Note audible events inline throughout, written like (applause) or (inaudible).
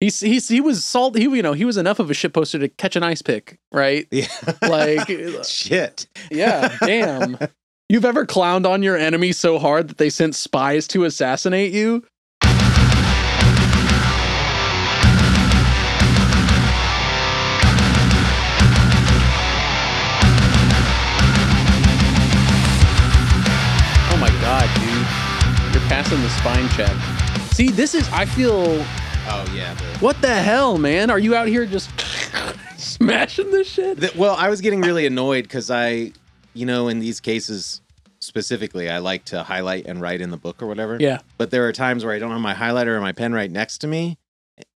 He's, he's he was salt. He you know he was enough of a shit poster to catch an ice pick, right? Yeah. Like, (laughs) uh, shit. yeah, damn. You've ever clowned on your enemy so hard that they sent spies to assassinate you? Oh my god, dude. You're passing the spine check. See, this is I feel Oh yeah. what the hell, man? Are you out here just (laughs) smashing this shit? the- well, I was getting really annoyed because I, you know, in these cases specifically, I like to highlight and write in the book or whatever. Yeah. But there are times where I don't have my highlighter or my pen right next to me,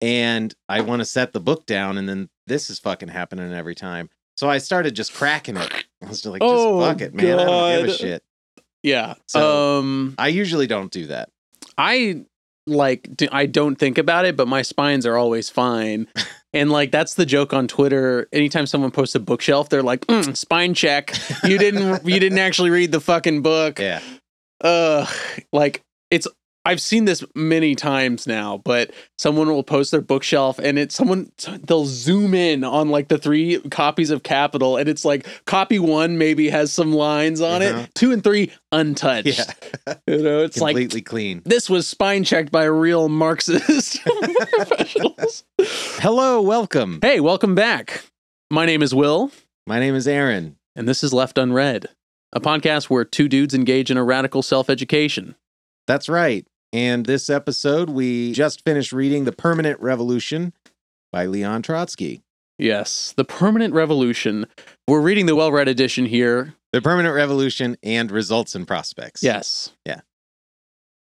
and I want to set the book down, and then this is fucking happening every time. So I started just cracking it. I was just like, just Oh, fuck it, man. I don't give a shit. Yeah. So- um I usually don't do that. I like I don't think about it, but my spines are always fine. (laughs) And like that's the joke on Twitter. Anytime someone posts a bookshelf, they're like, "Mm, "Spine check. You didn't. you didn't actually read the fucking book." Yeah. Uh, like it's. I've seen this many times now, but someone will post their bookshelf and it's someone they'll zoom in on like the three copies of Capital and it's like copy one maybe has some lines on Uh-huh. it, two and three untouched. Yeah. (laughs) You know, it's like Completely clean. this was spine checked by real Marxist (laughs) professionals. Hello, welcome. Hey, welcome back. My name is Will, My name is Aaron. and this is Left Unread, a podcast where two dudes engage in a radical self education. That's right. And this episode, we just finished reading The Permanent Revolution by Leon Trotsky. Yes, The Permanent Revolution. We're reading the well read edition here. The Permanent Revolution and Results and Prospects. Yes. Yeah.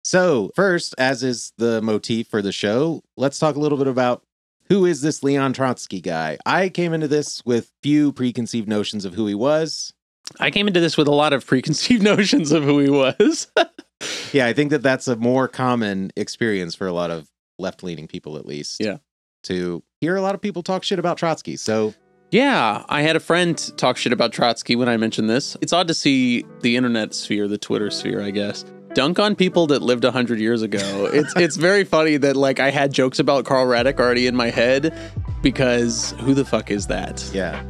So, first, as is the motif for the show, let's talk a little bit about who is this Leon Trotsky guy? I came into this with few preconceived notions of who he was. I came into this with a lot of preconceived (laughs) notions of who he was. (laughs) Yeah, I think that that's a more common experience for a lot of left leaning people, at least. Yeah. To hear a lot of people talk shit about Trotsky. So, yeah, I had a friend talk shit about Trotsky when I mentioned this. It's odd to see the internet sphere, the Twitter sphere, I guess, dunk on people that lived 100 years ago. (laughs) it's it's very funny that like I had jokes about Karl Radek already in my head because who the fuck is that? yeah.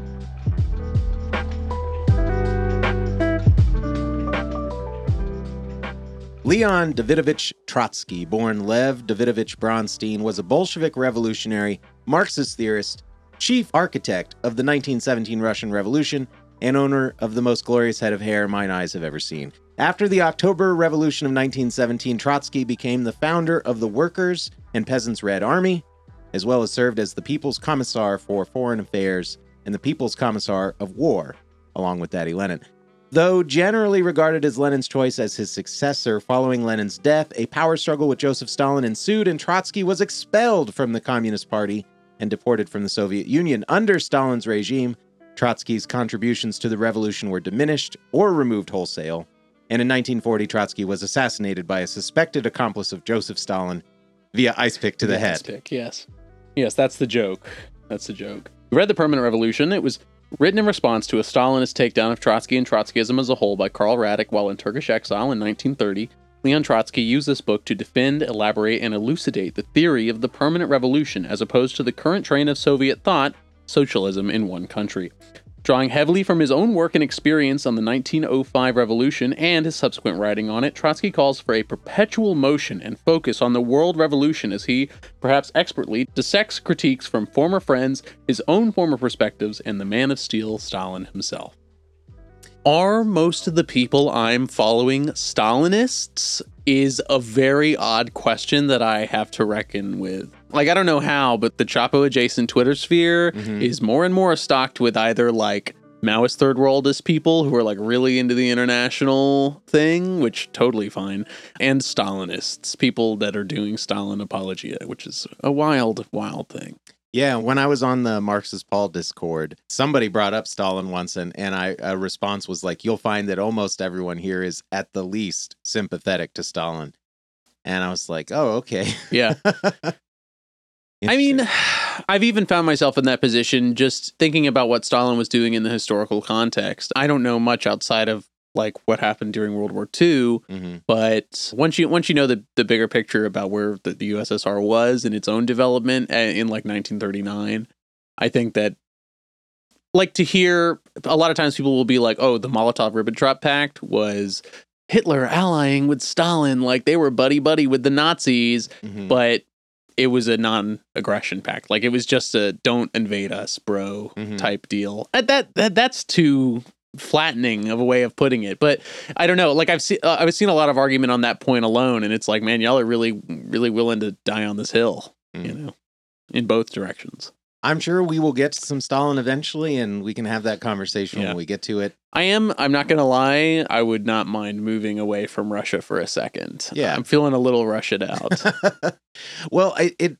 Leon Davidovich Trotsky, born Lev Davidovich Bronstein, was a Bolshevik revolutionary, Marxist theorist, chief architect of the 1917 Russian Revolution, and owner of the most glorious head of hair mine eyes have ever seen. After the October Revolution of 1917, Trotsky became the founder of the Workers' and Peasants' Red Army, as well as served as the People's Commissar for Foreign Affairs and the People's Commissar of War, along with Daddy Lenin. Though generally regarded as Lenin's choice as his successor following Lenin's death, a power struggle with Joseph Stalin ensued and Trotsky was expelled from the Communist Party and deported from the Soviet Union. Under Stalin's regime, Trotsky's contributions to the revolution were diminished or removed wholesale. And in 1940, Trotsky was assassinated by a suspected accomplice of Joseph Stalin via ice pick to the Yeah, head. ice pick, yes. Yes, that's the joke. That's the joke. We read The Permanent Revolution. It was written in response to a Stalinist takedown of Trotsky and Trotskyism as a whole by Karl Radek while in Turkish exile in 1930. Leon Trotsky used this book to defend, elaborate, and elucidate the theory of the permanent revolution as opposed to the current train of Soviet thought, socialism in one country. Drawing heavily from his own work and experience on the 1905 revolution and his subsequent writing on it, Trotsky calls for a perpetual motion and focus on the world revolution as he, perhaps expertly, dissects critiques from former friends, his own former perspectives, and the man of steel, Stalin himself. Are most of the people I'm following Stalinists? Is a very odd question that I have to reckon with. Like, I don't know how, but the Chapo adjacent Twitter sphere Mhm. is more and more stocked with either like Maoist third worldist people who are like really into the international thing, which totally fine, and Stalinists, people that are doing Stalin apologia, which is a wild, wild thing. Yeah, when I was on the Marxist Paul Discord, somebody brought up Stalin once, and and I a response was like, "You'll find that almost everyone here is at the least sympathetic to Stalin," and I was like, "Oh, okay." Yeah. (laughs) I mean, I've even found myself in that position just thinking about what Stalin was doing in the historical context. I don't know much outside of like what happened during World War II. hmm But once you once you know the the bigger picture about where the, the USSR was in its own development uh, in like 1939, I think that like to hear a lot of times people will be like, "Oh, the Molotov-Ribbentrop Pact was Hitler allying with Stalin, like they were buddy buddy with the Nazis." hmm but it was a non-aggression pact. Like it was just a "don't invade us, bro" Mhm. type deal. That, that that's too flattening of a way of putting it. But I don't know. Like I've seen uh, I've seen a lot of argument on that point alone, and it's like, man, y'all are really really willing to die on this hill, you Mhm. know, in both directions. I'm sure we will get to some Stalin eventually, and we can have that conversation Yeah. when we get to it. I am. I'm not gonna lie. I would not mind moving away from Russia for a second. Yeah. I'm feeling a little Russiaed out. (laughs) well, I, it.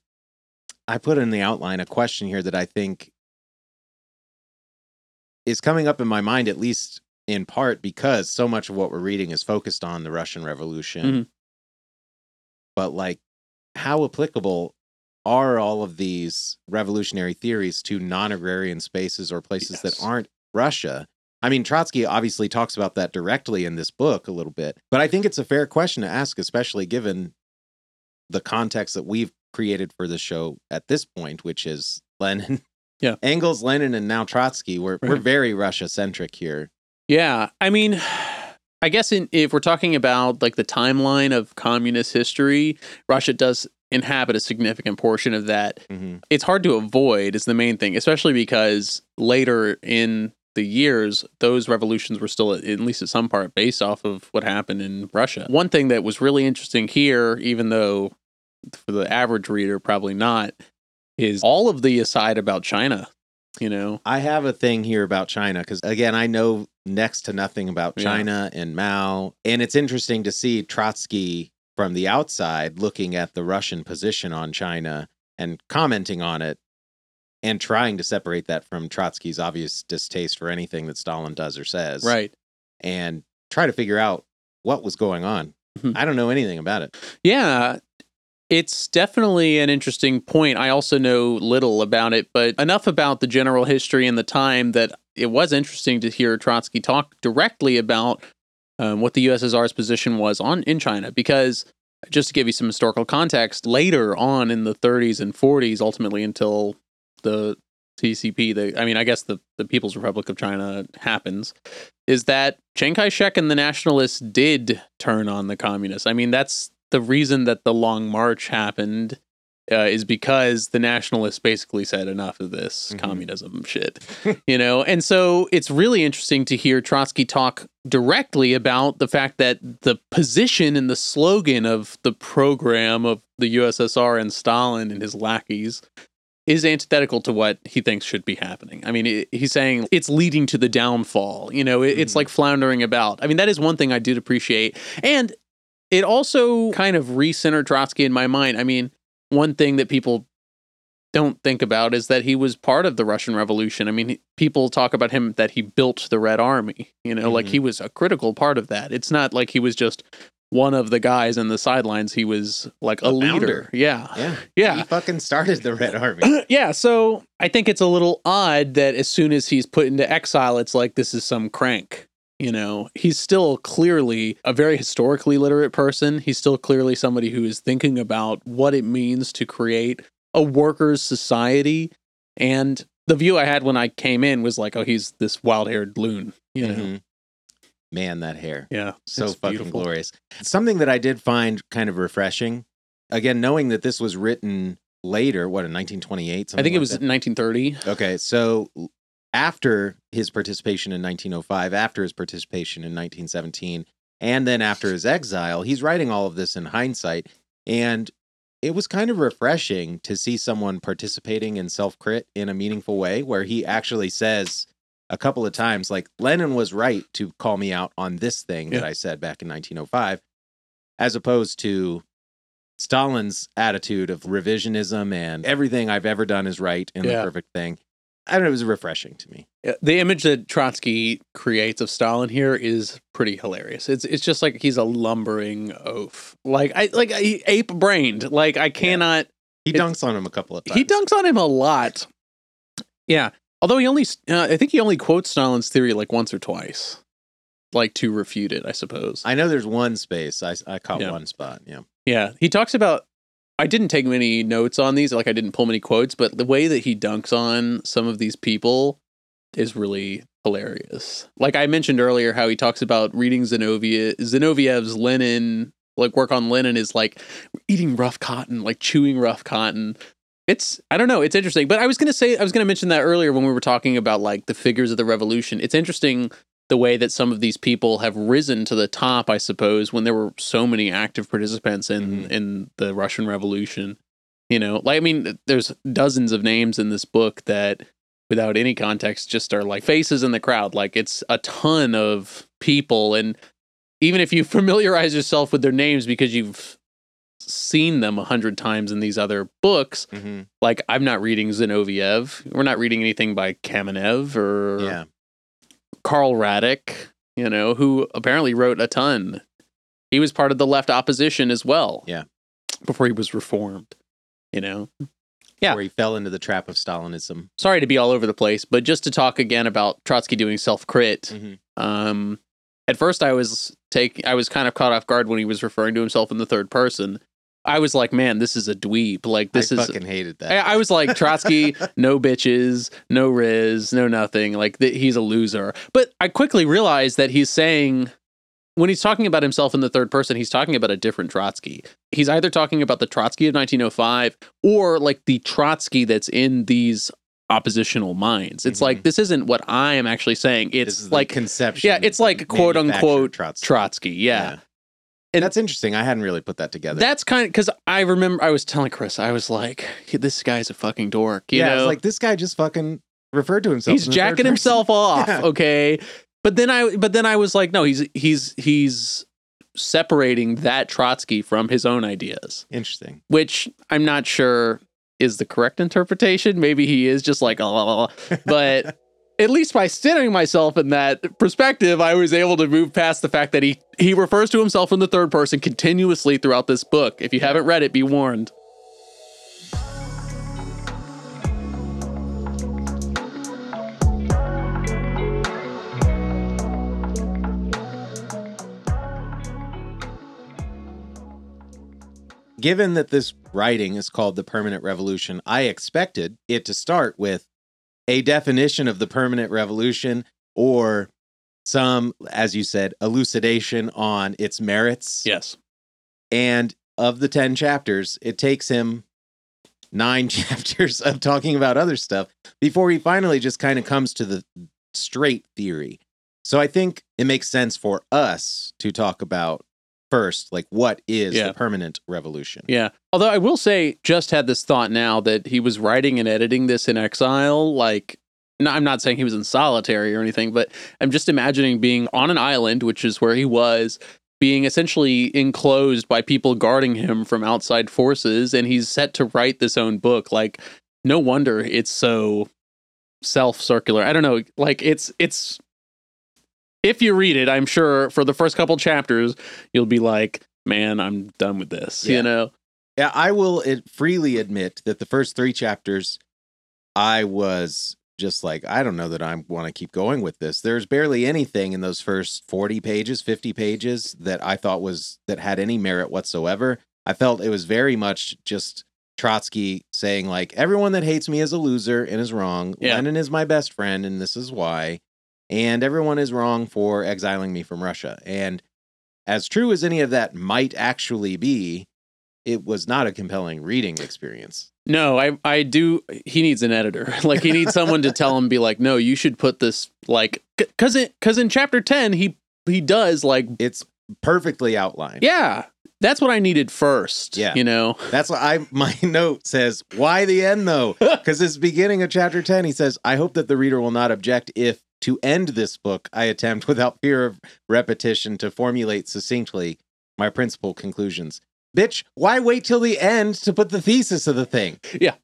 I put in the outline a question here that I think is coming up in my mind, at least in part, because so much of what we're reading is focused on the Russian Revolution. Mhm. But like, how applicable are all of these revolutionary theories to non-agrarian spaces or places that aren't Russia? I mean, Trotsky obviously talks about that directly in this book a little bit, but I think it's a fair question to ask, especially given the context that we've created for the show at this point, which is Lenin, (laughs) Yeah. Engels, Lenin, and now Trotsky. We're we're very Russia centric here. Yeah, I mean, I guess in, if we're talking about like the timeline of communist history, Russia does inhabit a significant portion of that. hmm It's hard to avoid is the main thing, especially because later in the years, those revolutions were still, at least at some part, based off of what happened in Russia. One thing that was really interesting here, even though for the average reader, probably not, is all of the aside about China. You know, I have a thing here about China because again, I know next to nothing about Yeah. China and Mao, and it's interesting to see Trotsky from the outside looking at the Russian position on China and commenting on it. And trying to separate that from Trotsky's obvious distaste for anything that Stalin does or says. right? and try to figure out what was going on. Mhm. I don't know anything about it. Yeah, it's definitely an interesting point. I also know little about it, but enough about the general history and the time that it was interesting to hear Trotsky talk directly about um, what the USSR's position was on in China. Because just to give you some historical context, later on in the 30s and 40s, ultimately until the CCP, the I mean, I guess the the People's Republic of China happens, is that Chiang Kai-shek and the nationalists did turn on the communists. I mean, that's the reason that the Long March happened uh, is because the nationalists basically said enough of this Mhm. communism shit, you know. And so it's really interesting to hear Trotsky talk directly about the fact that the position and the slogan of the program of the USSR and Stalin and his lackeys is antithetical to what he thinks should be happening. I mean, it, he's saying it's leading to the downfall. You know, it, it's Mhm. like floundering about. I mean, that is one thing I did appreciate. And it also kind of recentered Trotsky in my mind. I mean, one thing that people don't think about is that he was part of the Russian Revolution. I mean, people talk about him that he built the Red Army, you know, like Mhm. he was a critical part of that. It's not like he was just one of the guys in the sidelines. He was like a, A leader. Yeah. Yeah. Yeah. He fucking started the Red Army. (clears throat) yeah, so I think it's a little odd that as soon as he's put into exile, it's like this is some crank. You know, he's still clearly a very historically literate person. He's still clearly somebody who is thinking about what it means to create a workers' society. And the view I had when I came in was like, oh, he's this wild haired loon, you know? Mhm. Man, that hair. Yeah. So fucking beautiful. glorious. Something that I did find kind of refreshing. Again, knowing that this was written later, what, in 1928? I think it was that? 1930. Okay, so after his participation in 1905, after his participation in 1917, and then after his exile, he's writing all of this in hindsight. And it was kind of refreshing to see someone participating in self crit in a meaningful way where he actually says a couple of times, like, Lenin was right to call me out on this thing that I said back in 1905, as opposed to Stalin's attitude of revisionism and everything I've ever done is right and Yeah. the perfect thing. I don't know, it was refreshing to me. The image that Trotsky creates of Stalin here is pretty hilarious. It's it's just like he's a lumbering oaf, like I like ape brained. Like I cannot. He It- dunks on him a couple of times. He dunks on him a lot. Yeah, although he only, uh, I think he only quotes Stalin's theory like once or twice. like to refute it, I suppose. I know there's one space. I, I caught Yeah. one spot. Yeah. Yeah, he talks about. I didn't take many notes on these, like I didn't pull many quotes, but the way that he dunks on some of these people is really hilarious. Like I mentioned earlier, how he talks about reading Zenovia, Zinoviev's Lenin, like work on Lenin is like eating rough cotton, like chewing rough cotton. It's I don't know, it's interesting. But I was gonna say I was gonna mention that earlier when we were talking about like the figures of the revolution. It's interesting the way that some of these people have risen to the top, I suppose, when there were so many active participants in Mhm. in the Russian Revolution. You know, like I mean, there's dozens of names in this book that, without any context, just are like faces in the crowd. Like it's a ton of people, and even if you (laughs) familiarize yourself with their names because you've seen them a hundred times in these other books, hmm like I'm not reading Zinoviev. We're not reading anything by Kamenev or Yeah. Karl Radek, you know, who apparently wrote a ton. He was part of the left opposition as well. Yeah. Before he was reformed, you know. Yeah. Where he fell into the trap of Stalinism. Sorry to be all over the place, but just to talk again about Trotsky doing self-crit. Mhm. Um at first I was take I was kind of caught off guard when he was referring to himself in the third person. I was like, man, this is a dweeb. Like this I is fucking hated that. I, I was like Trotsky, (laughs) no bitches, no Riz, no nothing. Like th- he's a loser. But I quickly realized that he's saying when he's talking about himself in the third person, he's talking about a different Trotsky. He's either talking about the Trotsky of 1905 or like the Trotsky that's in these oppositional minds. It's Mhm. like this isn't what I am actually saying. It's like conception. yeah, it's like quote unquote Trotsky. Trotsky. Yeah. And that's interesting. I hadn't really put that together. That's kind of because I remember I was telling Chris, I was like, this guy's a fucking dork. You yeah, know, it's like this guy just fucking referred to himself. he's in the third jacking himself (laughs) off Yeah. okay but then i but then i was like no he's he's he's separating that trotsky from his own ideas Interesting. which i'm not sure is the correct interpretation maybe he is just like (laughs) oh, oh, oh, oh but (laughs) at least by centering myself in that perspective i was able to move past the fact that he he refers to himself in the third person continuously throughout this book. If you haven't read it be warned. Given that this writing is called the Permanent Revolution, I expected it to start with a definition of the permanent revolution or some, as you said, elucidation on its merits. yes And of the 10 chapters, it takes him nine (laughs) chapters of talking about other stuff before he finally just kind of comes to the straight theory. So I think it makes sense for us to talk about first, like, what is Yeah. the permanent revolution? Yeah. Although I will say, just had this thought now that he was writing and editing this in exile. Like, no, I'm not saying he was in solitary or anything, but I'm just imagining being on an island, which is where he was, being essentially enclosed by people guarding him from outside forces, and he's set to write this own book. Like, no wonder it's so self-circular. I don't know. Like, it's it's. If you read it, I'm sure for the first couple chapters, you'll be like, "Man, I'm done with this." Yeah. You know. Yeah, I will freely admit that the first three chapters, I was just like, I don't know that I want to keep going with this. There's barely anything in those first 40 pages, 50 pages that I thought was that had any merit whatsoever. I felt it was very much just Trotsky saying like everyone that hates me is a loser and is wrong. Yeah. Lenin is my best friend and this is why. And everyone is wrong for exiling me from Russia. And as true as any of that might actually be, it was not a compelling reading experience. No, I I do. He needs an editor. (laughs) Like he needs someone to tell him, be like, no, you should put this like, it because in chapter ten he he does like, It's perfectly outlined. yeah, that's what I needed first. Yeah. you know, That's why I my (laughs) note says, why the end though? (laughs) Because this beginning of chapter 10, he says, I hope that the reader will not object if to end this book I attempt (laughs) without fear of repetition to formulate succinctly my principal conclusions. Bitch, why wait till the end to put the thesis of the thing? Yeah.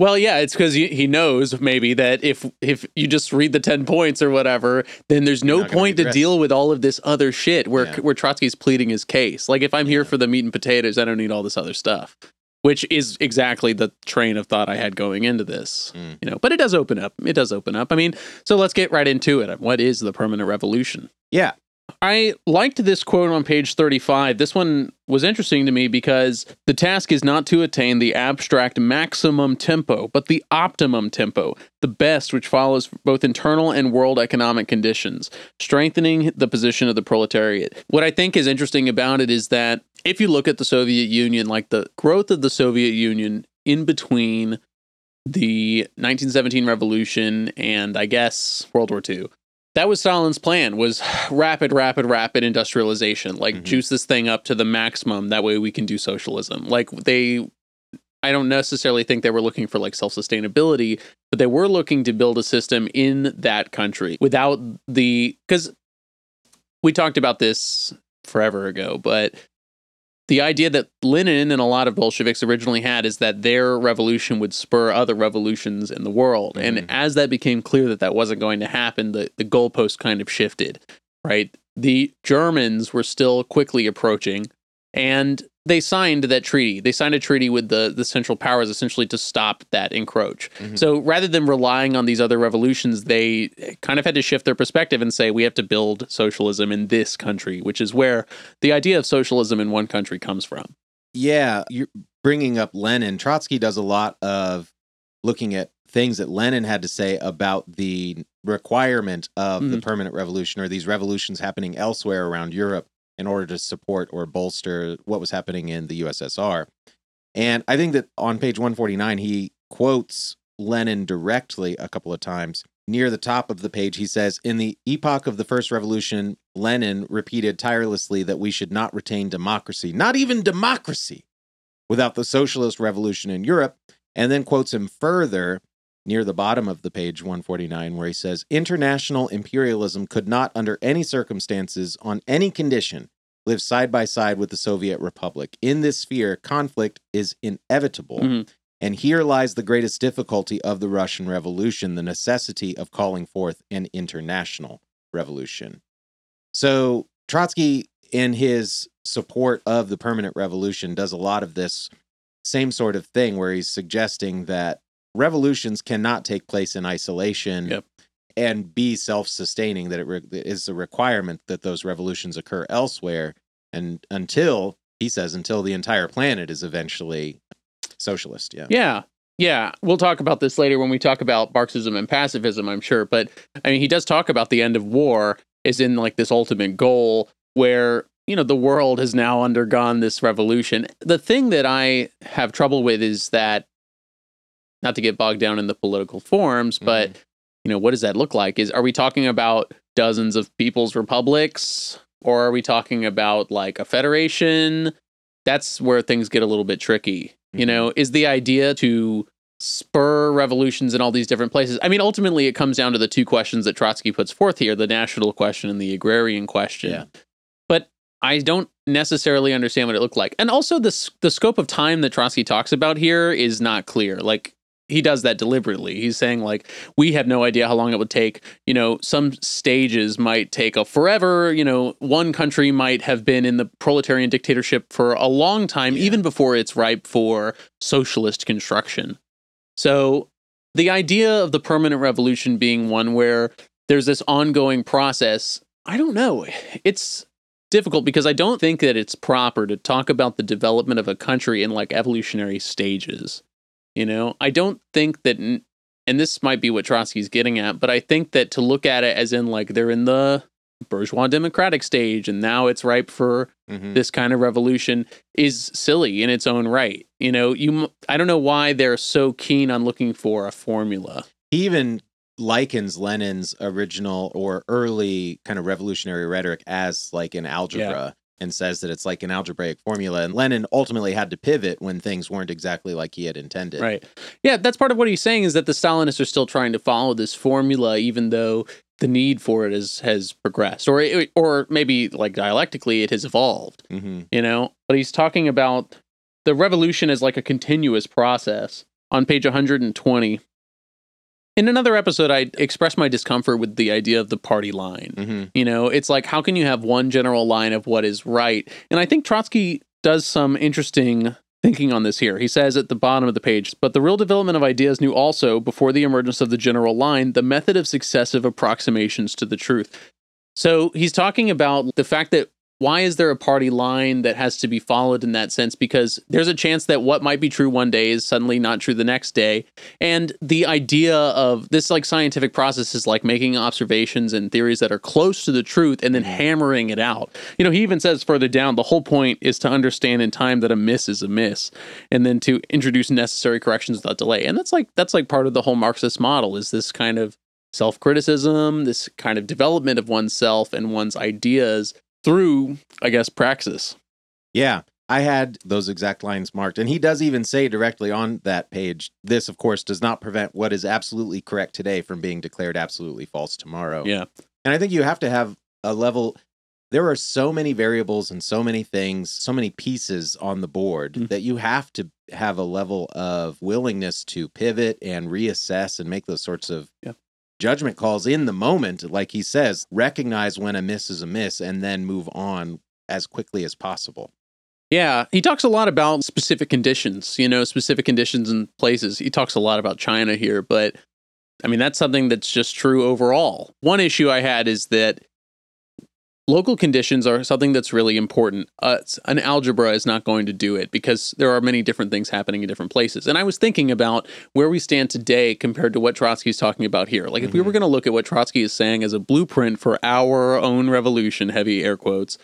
Well, yeah, it's because he, knows maybe that if if you just read the ten points or whatever, then there's no You're not gonna point to read the rest. deal with all of this other shit where Yeah. where Trotsky's pleading his case. Like if I'm here for the meat and potatoes, I don't need all this other stuff. Which is exactly the train of thought I had going into this. Mm. You know, but it does open up. It does open up. I mean, so let's get right into it. What is the permanent revolution? Yeah. I liked this quote on page 35. This one was interesting to me because the task is not to attain the abstract maximum tempo, but the optimum tempo, the best which follows both internal and world economic conditions, strengthening the position of the proletariat. What I think is interesting about it is that if you look at the Soviet Union, like the growth of the Soviet Union in between the 1917 revolution and I guess World War II that was Stalin's plan was rapid, rapid, rapid industrialization. Like mm-hmm. juice this thing up to the maximum. That way we can do socialism. Like they I don't necessarily think they were looking for like self sustainability, but they were looking to build a system in that country without the because we talked about this forever ago, but the idea that Lenin and a lot of Bolsheviks originally had is that their revolution would spur other revolutions in the world. Mm-hmm. And as that became clear that that wasn't going to happen, the, the goalpost kind of shifted, right? The Germans were still quickly approaching, and they signed that treaty. They signed a treaty with the, the Central Powers essentially to stop that encroach. Mm-hmm. So rather than relying on these other revolutions, they kind of had to shift their perspective and say, we have to build socialism in this country, which is where the idea of socialism in one country comes from. Yeah, you're bringing up Lenin. Trotsky does a lot of looking at things that Lenin had to say about the requirement of mm-hmm. the permanent revolution or these revolutions happening elsewhere around Europe in order to support or bolster what was happening in the USSR. And I think that on page 149, he quotes Lenin directly a couple of times. Near the top of the page, he says, In the epoch of the First Revolution, Lenin repeated tirelessly that we should not retain democracy, not even democracy, without the socialist revolution in Europe, and then quotes him further near the bottom of the page 149 where he says international imperialism could not under any circumstances on any condition live side by side with the soviet republic in this sphere conflict is inevitable mm-hmm. and here lies the greatest difficulty of the russian revolution the necessity of calling forth an international revolution so trotsky in his support of the permanent revolution does a lot of this same sort of thing where he's suggesting that revolutions cannot take place in isolation yep. and be self-sustaining that it re- is a requirement that those revolutions occur elsewhere. And until he says until the entire planet is eventually socialist yeah. Yeah. Yeah. We'll talk about this later when we talk about marxism and pacifism i'm sure. But i mean he does talk about the end of war is in like this ultimate goal where you know the world has now undergone this revolution. The thing that i have trouble with is that not to get bogged down in the political forms, but mm-hmm. you know, what does that look like? Is are we talking about dozens of people's republics or are we talking about like a federation? That's where things get a little bit tricky. Mm-hmm. You know, is the idea to spur revolutions in all these different places? I mean, ultimately, it comes down to the two questions that Trotsky puts forth here the national question and the agrarian question. Yeah. But I don't necessarily understand what it looked like. And also, the, the scope of time that Trotsky talks about here is not clear. Like, he does that deliberately. He's saying like we have no idea how long it would take. You know, some stages might take a forever. You know, one country might have been in the proletarian dictatorship for a long time, yeah. even before it's ripe for socialist construction. So the idea of the permanent revolution being one where there's this ongoing process, I don't know. It's difficult because I don't think that it's proper to talk about the development of a country in like evolutionary stages. You know, I don't think that, and this might be what Trotsky's getting at, but I think that to look at it as in like they're in the bourgeois democratic stage and now it's ripe for mm-hmm. this kind of revolution is silly in its own right. You know, you I don't know why they're so keen on looking for a formula. He even likens Lenin's original or early kind of revolutionary rhetoric as like an algebra and says that it's like an algebraic formula. And Lenin ultimately had to pivot when things weren't exactly like he had intended. Right. Yeah, that's part of what he's saying is that the Stalinists are still trying to follow this formula, even though the need for it is, has has progressed, or or maybe like dialectically, it has evolved. Mm-hmm. You know, but he's talking about the revolution as like a continuous process. On page 120, in another episode, I expressed my discomfort with the idea of the party line. Mm-hmm. You know, it's like, how can you have one general line of what is right? And I think Trotsky does some interesting thinking on this here. He says at the bottom of the page, but the real development of ideas knew also, before the emergence of the general line, the method of successive approximations to the truth. So he's talking about the fact that why is there a party line that has to be followed in that sense? Because there's a chance that what might be true one day is suddenly not true the next day. And the idea of this like scientific process is like making observations and theories that are close to the truth and then mm-hmm. hammering it out. You know, he even says further down the whole point is to understand in time that a miss is a miss and then to introduce necessary corrections without delay. And that's like that's like part of the whole Marxist model is this kind of self-criticism, this kind of development of oneself and one's ideas through, I guess, praxis. Yeah, I had those exact lines marked. And he does even say directly on that page this, of course, does not prevent what is absolutely correct today from being declared absolutely false tomorrow. Yeah. And I think you have to have a level. There are so many variables and so many things, so many pieces on the board Mhm. that you have to have a level of willingness to pivot and reassess and make those sorts of Yeah. Judgment calls in the moment. Like he says, recognize when a miss is a miss and then move on as quickly as possible. Yeah, he talks a lot about specific conditions, you know, specific conditions and places. He talks a lot about China here, but I mean, that's something that's just true overall. One issue I had is that local conditions are something that's really important. Uh, an algebra is not going to do it because there are many different things happening in different places. And I was thinking about where we stand today compared to what Trotsky's talking about here. Like, if we were going to look at what Trotsky is saying as a blueprint for our own revolution, heavy air quotes,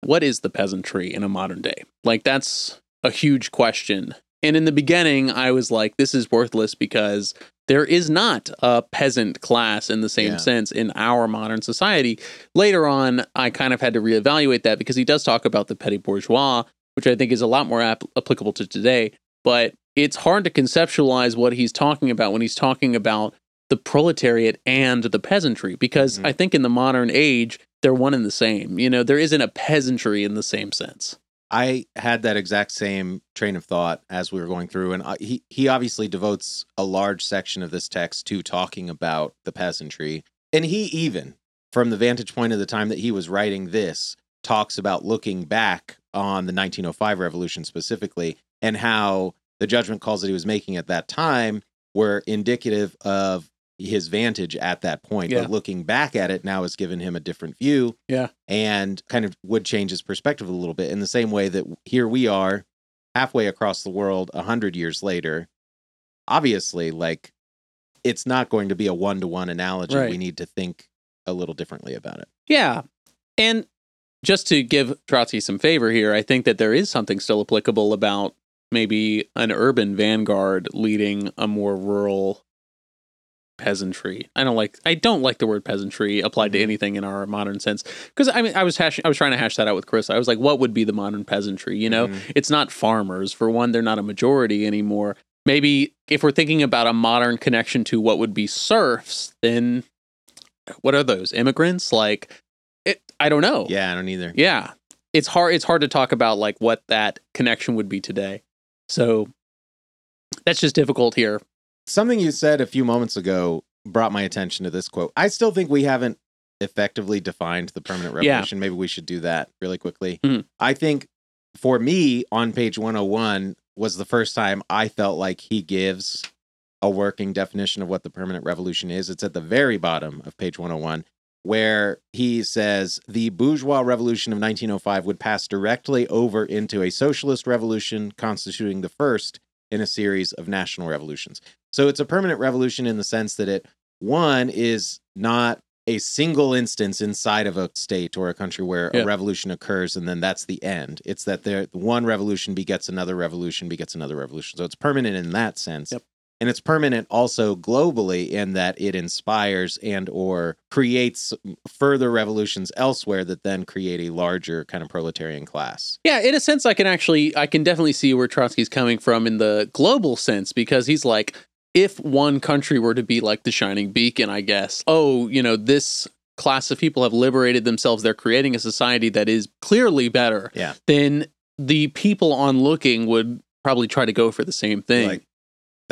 what is the peasantry in a modern day? Like, that's a huge question. And in the beginning, I was like, this is worthless because there is not a peasant class in the same Yeah. sense in our modern society. Later on, I kind of had to reevaluate that because he does talk about the petty bourgeois, which I think is a lot more ap- applicable to today. But it's hard to conceptualize what he's talking about when he's talking about the proletariat and the peasantry because Mhm. I think in the modern age, they're one and the same. You know, there isn't a peasantry in the same sense. I had that exact same train of thought as we were going through, and I, he he obviously devotes a large section of this text to talking about the peasantry, and he even, from the vantage point of the time that he was writing this, talks about looking back on the 1905 revolution specifically, and how the judgment calls that he was making at that time were indicative of his vantage at that point. Yeah. But looking back at it now has given him a different view Yeah. and kind of would change his perspective a little bit in the same way that here we are halfway across the world a hundred years later obviously like it's not going to be a one-to-one analogy Right. we need to think a little differently about it Yeah. And just to give Trotsky some favor here, I think that there is something still applicable about maybe an urban vanguard leading a more rural peasantry. I don't like I don't like the word peasantry applied to Mhm. anything in our modern sense because I mean I was hashing I was trying to hash that out with Chris. I was like what would be the modern peasantry, you know? Mhm. It's not farmers. For one, they're not a majority anymore. Maybe if we're thinking about a modern connection to what would be serfs, then what are those? Immigrants? Like it I don't know. yeah i don't either Yeah. It's hard it's hard to talk about like what that connection would be today. So that's just difficult here. Something you said a few moments ago brought my attention to this quote i still think we haven't effectively defined the permanent Yeah. revolution maybe we should do that really quickly Mhm. i think for me on page 101 was the first time i felt like he gives a working definition of what the permanent revolution is it's at the very bottom of page 101 where he says the bourgeois revolution of 1905 would pass directly over into a socialist revolution constituting the first in a series of national revolutions so it's a permanent revolution in the sense that it one is not a single instance inside of a state or a country where Yeah. a revolution occurs and then that's the end. It's that there one revolution begets another revolution begets another revolution. So it's permanent in that sense. Yep. And it's permanent also globally in that it inspires and or creates further revolutions elsewhere that then create a larger kind of proletarian class. Yeah, in a sense I can actually I can definitely see where Trotsky's coming from in the global sense because he's like if one country were to be like the shining beacon, I guess. Oh, you know, this class of people have liberated themselves. They're creating a society that is clearly better. Yeah. Then the people on looking would probably try to go for the same thing. Like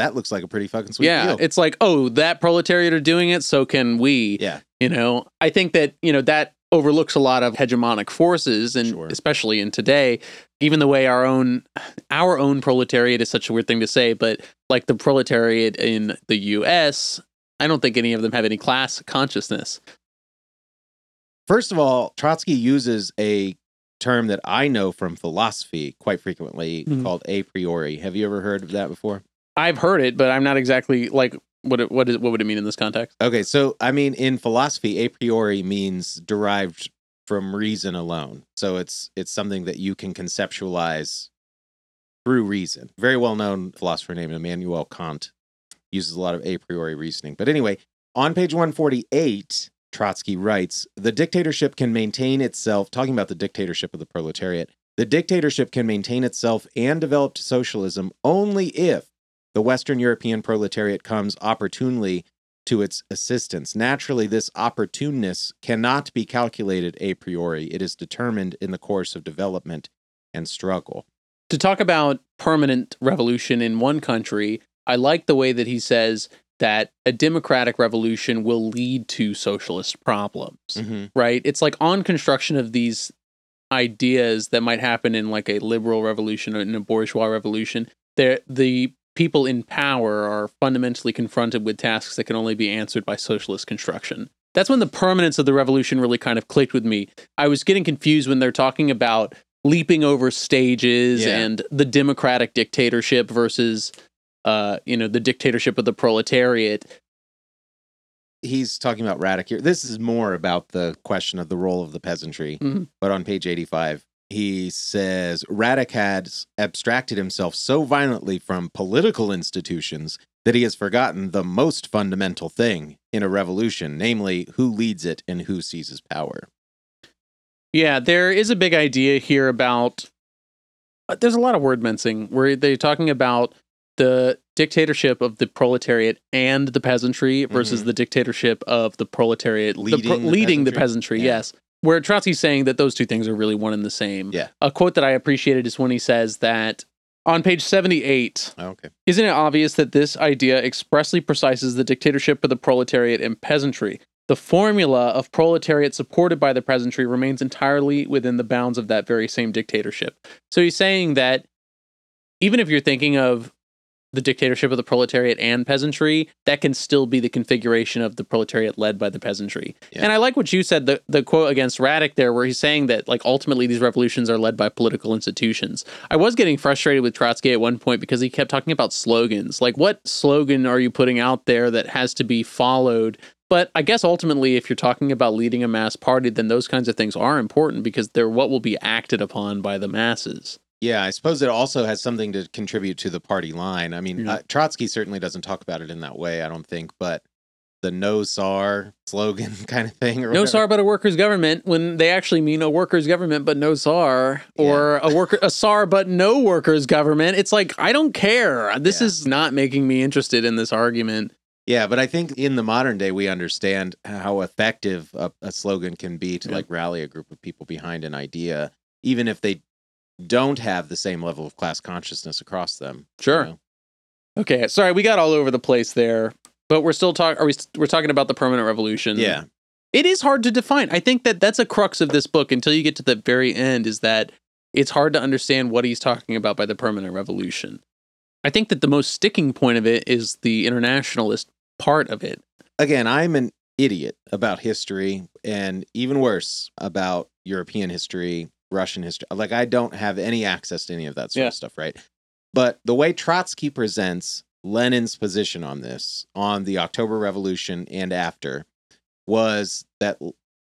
that looks like a pretty fucking sweet yeah, deal. it's like, oh, that proletariat are doing it, so can we. yeah. You know, I think that, you know, that overlooks a lot of hegemonic forces and Sure. especially in today, even the way our own our own proletariat is such a weird thing to say, but like the proletariat in the US, I don't think any of them have any class consciousness. First of all, Trotsky uses a term that I know from philosophy quite frequently Mhm. called a priori. Have you ever heard of that before? I've heard it, but I'm not exactly like what it, what is what would it mean in this context? Okay, so I mean, in philosophy, a priori means derived from reason alone. So it's it's something that you can conceptualize through reason. Very well known philosopher named Immanuel Kant uses a lot of a priori reasoning. But anyway, on page 148, Trotsky writes, "The dictatorship can maintain itself." Talking about the dictatorship of the proletariat, the dictatorship can maintain itself and develop socialism only if the Western European proletariat comes opportunely to its assistance. Naturally, this opportuneness cannot be calculated a priori. It is determined in the course of development and struggle. To talk about permanent revolution in one country, I like the way that he says that a democratic revolution will lead to socialist problems. Mm-hmm. right? It's like on construction of these ideas that might happen in like a liberal revolution or in a bourgeois revolution. There, the people in power are fundamentally confronted with tasks that can only be answered by socialist construction. That's when the permanence of the revolution really kind of clicked with me. I was getting confused when they're talking about leaping over stages Yeah. and the democratic dictatorship versus uh, you know, the dictatorship of the proletariat. He's talking about Radek here. This is more about the question of the role of the peasantry. Mhm. But on page 85, he says Radek has abstracted himself so violently from political institutions that he has forgotten the most fundamental thing in a revolution, namely who leads it and who seizes power. Yeah, there is a big idea here about. uh, There's a lot of word mincing where they're talking about the dictatorship of the proletariat and the peasantry versus the dictatorship of the proletariat the Mm-hmm. Leading the the peasantry? peasantry. Yeah. Yes, where Trotsky's saying that those two things are really one and the same. Yeah. A quote that I appreciated is when he says that on page 78, Oh, okay. isn't it obvious that this idea expressly precises the dictatorship of the proletariat and peasantry? The formula of proletariat supported by the peasantry remains entirely within the bounds of that very same dictatorship. So he's saying that even if you're thinking of the dictatorship of the proletariat and peasantry, that can still be the configuration of the proletariat led by the peasantry. Yeah. And I like what you said, the, the quote against Radek there, where he's saying that like ultimately these revolutions are led by political institutions. I was getting frustrated with Trotsky at one point because he kept talking about slogans. Like, what slogan are you putting out there that has to be followed? But I guess ultimately, if you're talking about leading a mass party, then those kinds of things are important because they're what will be acted upon by the masses. Yeah, I suppose it also has something to contribute to the party line. I mean, Yeah. uh, Trotsky certainly doesn't talk about it in that way, I don't think, but the no Tsar slogan (laughs) kind of thing. Or No whatever. Tsar but a workers' government when they actually mean a workers' government but no Tsar or a worker a Tsar but no workers' government. It's like I don't care. This Yeah. is not making me interested in this argument. Yeah, but I think in the modern day, we understand how effective a, a slogan can be to Yeah. like rally a group of people behind an idea, even if they don't have the same level of class consciousness across them. you Sure. know? Okay, sorry, we got all over the place there, but we're still talking. Are we? St- we're talking about the permanent revolution. Yeah. it is hard to define. I think that that's a crux of this book until you get to the very end. Is that it's hard to understand what he's talking about by the permanent revolution. I think that the most sticking point of it is the internationalist part of it. Again, I'm an idiot about history and even worse about European history, Russian history. Like, I don't have any access to any of that sort Yeah. of stuff, right? But the way Trotsky presents Lenin's position on this, on the October Revolution and after, was that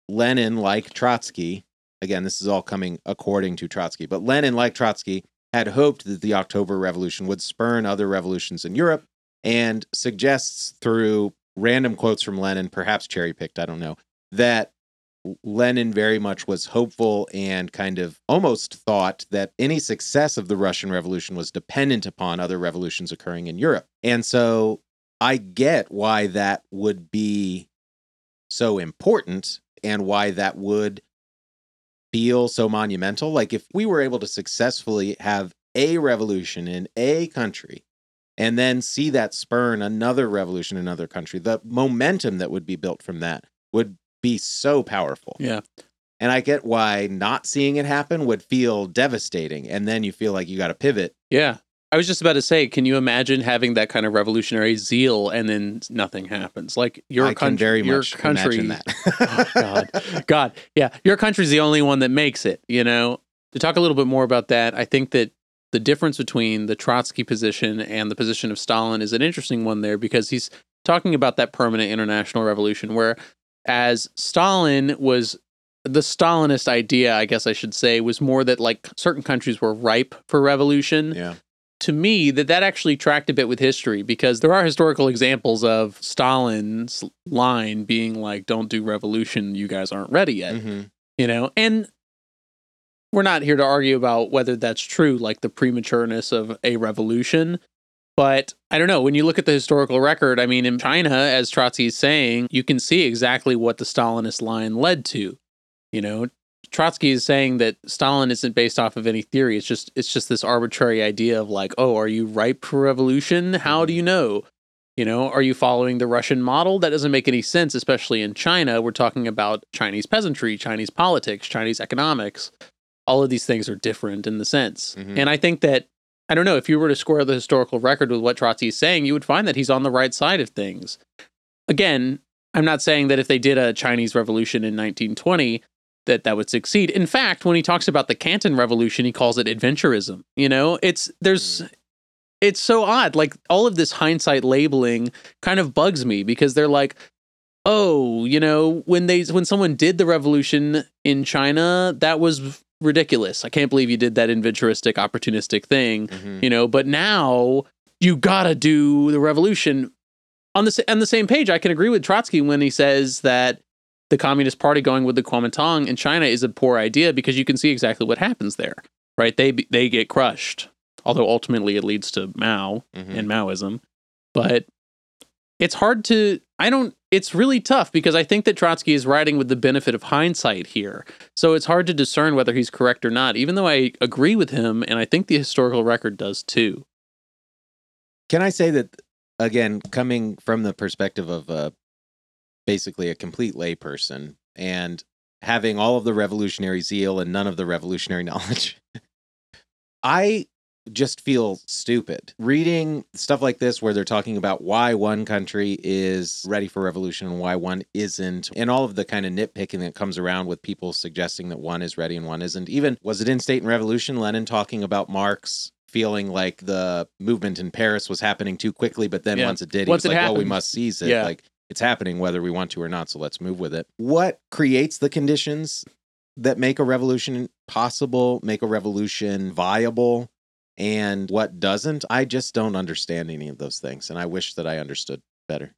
Lenin, like Trotsky, again, this is all coming according to Trotsky, but Lenin, like Trotsky, had hoped that the October Revolution would spurn other revolutions in Europe and suggests through random quotes from Lenin, perhaps cherry picked, I don't know, that Lenin very much was hopeful and kind of almost thought that any success of the Russian Revolution was dependent upon other revolutions occurring in Europe. And so I get why that would be so important and why that would feel so monumental. Like if we were able to successfully have a revolution in a country and then see that spurn another revolution in another country, the momentum that would be built from that would be so powerful. Yeah. And I get why not seeing it happen would feel devastating. And then you feel like you got to pivot Yeah. I was just about to say, can you imagine having that kind of revolutionary zeal and then nothing happens? Like your I can country, very your country, imagine that. (laughs) oh, God, God, yeah, your country's the only one that makes it. You know, to talk a little bit more about that, I think that the difference between the Trotsky position and the position of Stalin is an interesting one there because he's talking about that permanent international revolution, where as Stalin was the Stalinist idea, I guess I should say, was more that like certain countries were ripe for revolution. Yeah. to me that that actually tracked a bit with history because there are historical examples of Stalin's line being like don't do revolution. You guys aren't ready yet hmm you know? And we're not here to argue about whether that's true like the prematureness of a revolution but I don't know. When you look at the historical record, I mean, in China, as Trotsky is saying, you can see exactly what the Stalinist line led to. You know, Trotsky is saying that Stalin isn't based off of any theory. It's just it's just this arbitrary idea of like, oh, are you ripe for revolution? How do you know? You know, are you following the Russian model? That doesn't make any sense, especially in China. We're talking about Chinese peasantry, Chinese politics, Chinese economics. All of these things are different in the sense. Mhm. And I think that I don't know if you were to square the historical record with what Trotsky is saying, you would find that he's on the right side of things. Again, I'm not saying that if they did a Chinese revolution in 1920 that that would succeed. In fact, when he talks about the Canton Revolution, he calls it adventurism. You know, it's there's hmm. it's so odd. Like all of this hindsight labeling kind of bugs me because they're like, oh, you know, when they when someone did the revolution in China, that was ridiculous. I can't believe you did that adventuristic, opportunistic thing hmm you know but now you gotta do the revolution. On the on the same page i can agree with trotsky when he says that the communist party going with the kuomintang in china is a poor idea because you can see exactly what happens there right? They they get crushed although ultimately it leads to mao hmm and maoism but it's hard to i don't it's really tough because i think that trotsky is writing with the benefit of hindsight here. So it's hard to discern whether he's correct or not even though i agree with him and i think the historical record does too. Can I say that again, coming from the perspective of uh, basically a complete layperson and having all of the revolutionary zeal and none of the revolutionary (laughs) knowledge, I just feel stupid. Reading stuff like this where they're talking about why one country is ready for revolution and why one isn't and all of the kind of nitpicking that comes around with people suggesting that one is ready and one isn't. Even was it in state and revolution lenin talking about marx feeling like the movement in paris was happening too quickly but then Yeah. once it did he Once was it like well we must seize it. Yeah. like it's happening whether we want to or not so let's move with it. What creates the conditions that make a revolution possible make a revolution viable and what doesn't i just don't understand any of those things and i wish that i understood better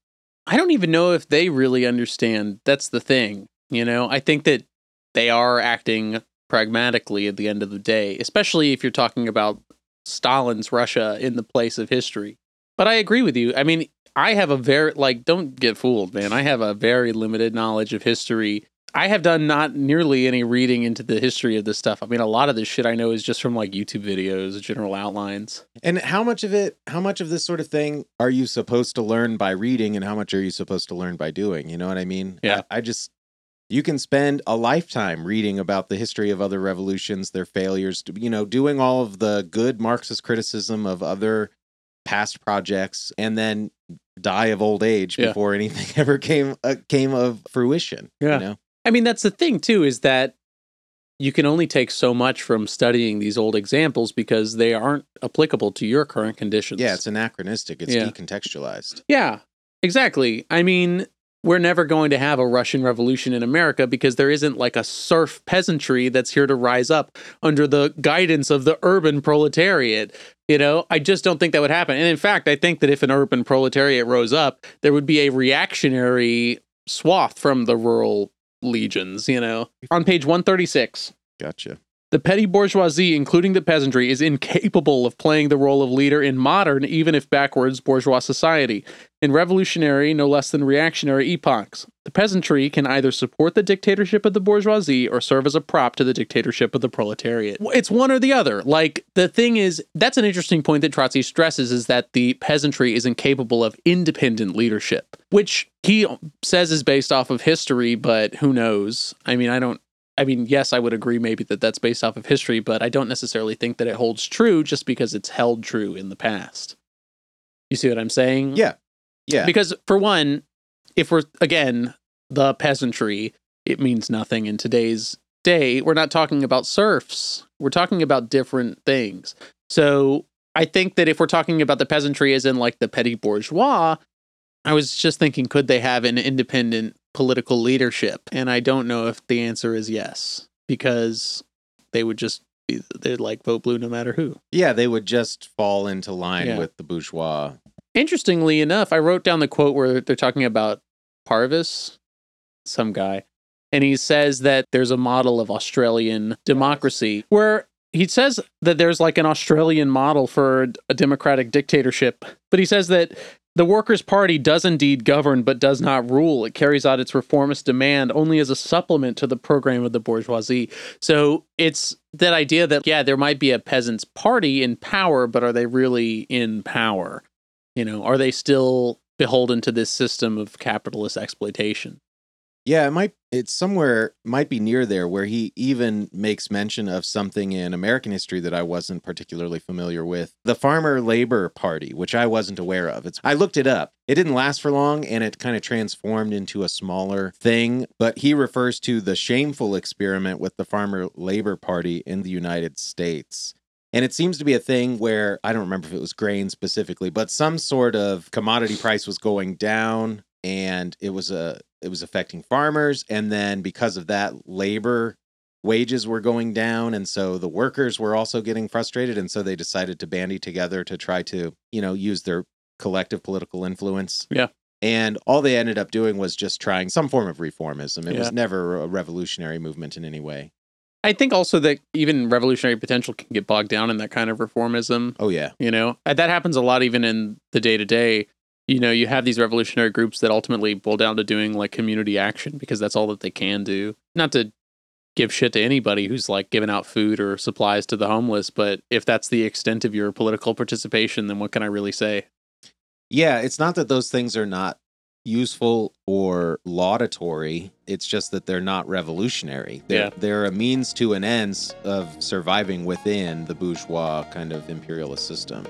I don't even know if they really understand. That's the thing. You know, I think that they are acting pragmatically at the end of the day, especially if you're talking about Stalin's Russia in the place of history. But I agree with you. I mean, I have a very, like, don't get fooled, man. I have a very limited knowledge of history. I have done not nearly any reading into the history of this stuff. I mean, a lot of this shit I know is just from like YouTube videos, general outlines. and how much of it how much of this sort of thing are you supposed to learn by reading and how much are you supposed to learn by doing you know what i mean Yeah. i, I just you can spend a lifetime reading about the history of other revolutions their failures you know doing all of the good marxist criticism of other past projects and then die of old age Yeah. before anything (laughs) ever came uh, came of fruition Yeah. you know I mean, that's the thing too, is that you can only take so much from studying these old examples because they aren't applicable to your current conditions. yeah it's anachronistic it's Yeah. decontextualized Yeah, exactly. I mean, we're never going to have a Russian Revolution in America because there isn't like a serf peasantry that's here to rise up under the guidance of the urban proletariat. You know, I just don't think that would happen. And in fact, I think that if an urban proletariat rose up, there would be a reactionary swath from the rural legions, you know. On page 136, gotcha the petty bourgeoisie, including the peasantry, is incapable of playing the role of leader in modern, even if backwards, bourgeois society. In revolutionary, no less than reactionary epochs, the peasantry can either support the dictatorship of the bourgeoisie or serve as a prop to the dictatorship of the proletariat. It's one or the other. Like, the thing is, that's an interesting point that Trotsky stresses is that the peasantry is incapable of independent leadership, which he says is based off of history, but who knows? I mean, I don't I mean, yes, I would agree maybe that that's based off of history, but I don't necessarily think that it holds true just because it's held true in the past. You see what I'm saying? Yeah. Yeah. Because for one, if we're again the peasantry, it means nothing in today's day. We're not talking about serfs. We're talking about different things. So I think that if we're talking about the peasantry as in like the petty bourgeois, I was just thinking, could they have an independent political leadership? And I don't know if the answer is yes, because they would just be, they'd like vote blue no matter who. yeah, they would just fall into line Yeah. with the bourgeois. Interestingly enough, I wrote down the quote where they're talking about Parvus, some guy, and he says that there's a model of Australian democracy where he says that there's like an Australian model for a democratic dictatorship, but he says that the Workers' Party does indeed govern but does not rule. It carries out its reformist demand only as a supplement to the program of the bourgeoisie. So it's that idea that, yeah, there might be a peasants' party in power, but are they really in power? You know, are they still beholden to this system of capitalist exploitation? Yeah, it might it's somewhere might be near there where he even makes mention of something in American history that I wasn't particularly familiar with. The Farmer Labor Party, which I wasn't aware of. It's I looked it up. It didn't last for long and it kind of transformed into a smaller thing, but he refers to the shameful experiment with the Farmer Labor Party in the United States. And it seems to be a thing where I don't remember if it was grain specifically, but some sort of commodity price was going down and it was a it was affecting farmers and then because of that labor wages were going down and so the workers were also getting frustrated and so they decided to bandy together to try to you know use their collective political influence Yeah. and all they ended up doing was just trying some form of reformism it Yeah. was never a revolutionary movement in any way I think also that even revolutionary potential can get bogged down in that kind of reformism. oh yeah You know, Uh, that happens a lot even in the day to day. You know, you have these revolutionary groups that ultimately boil down to doing like community action because that's all that they can do. Not to give shit to anybody who's like giving out food or supplies to the homeless, but if that's the extent of your political participation, then what can I really say? Yeah, it's not that those things are not useful or laudatory. It's just that they're not revolutionary. They're, Yeah. they're a means to an end of surviving within the bourgeois kind of imperialist system.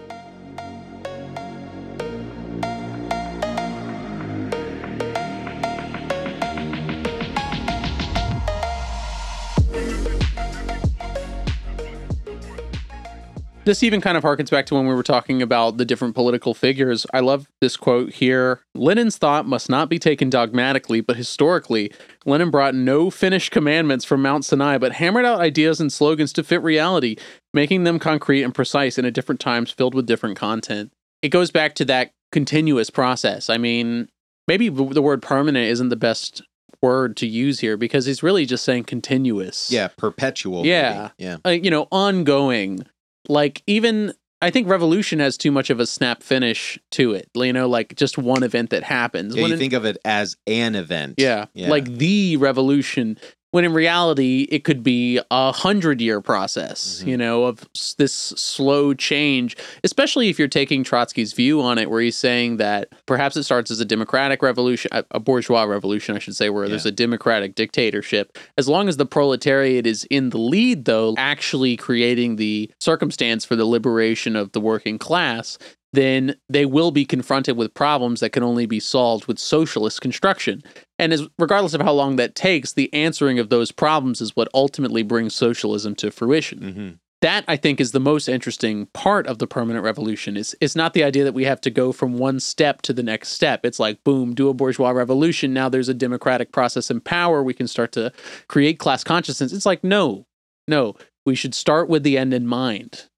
This even kind of harkens back to when we were talking about the different political figures. I love this quote here. Lenin's thought must not be taken dogmatically, but historically. Lenin brought no finished commandments from Mount Sinai, but hammered out ideas and slogans to fit reality, making them concrete and precise in at different times filled with different content. It goes back to that continuous process. I mean, maybe the word permanent isn't the best word to use here because he's really just saying continuous Yeah, perpetual. Yeah. maybe. Yeah. uh, you know, ongoing. Like even I think Revolution has too much of a snap finish to it. You know, like just one event that happens. Yeah, When you in- think of it as an event. yeah, Yeah. like the revolution. When in reality, it could be a hundred year process, Mhm. you know, of this slow change, especially if you're taking Trotsky's view on it, where he's saying that perhaps it starts as a democratic revolution, a- a bourgeois revolution, I should say, where there's a democratic dictatorship. As long as the proletariat is in the lead, though, actually creating the circumstance for the liberation of the working class, then they will be confronted with problems that can only be solved with socialist construction. And as regardless of how long that takes, the answering of those problems is what ultimately brings socialism to fruition. hmm That I think is the most interesting part of the permanent revolution. Is it's not the idea that we have to go from one step to the next step. It's like boom, do a bourgeois revolution. Now there's a democratic process in power. We can start to create class consciousness. It's like no, no. We should start with the end in mind.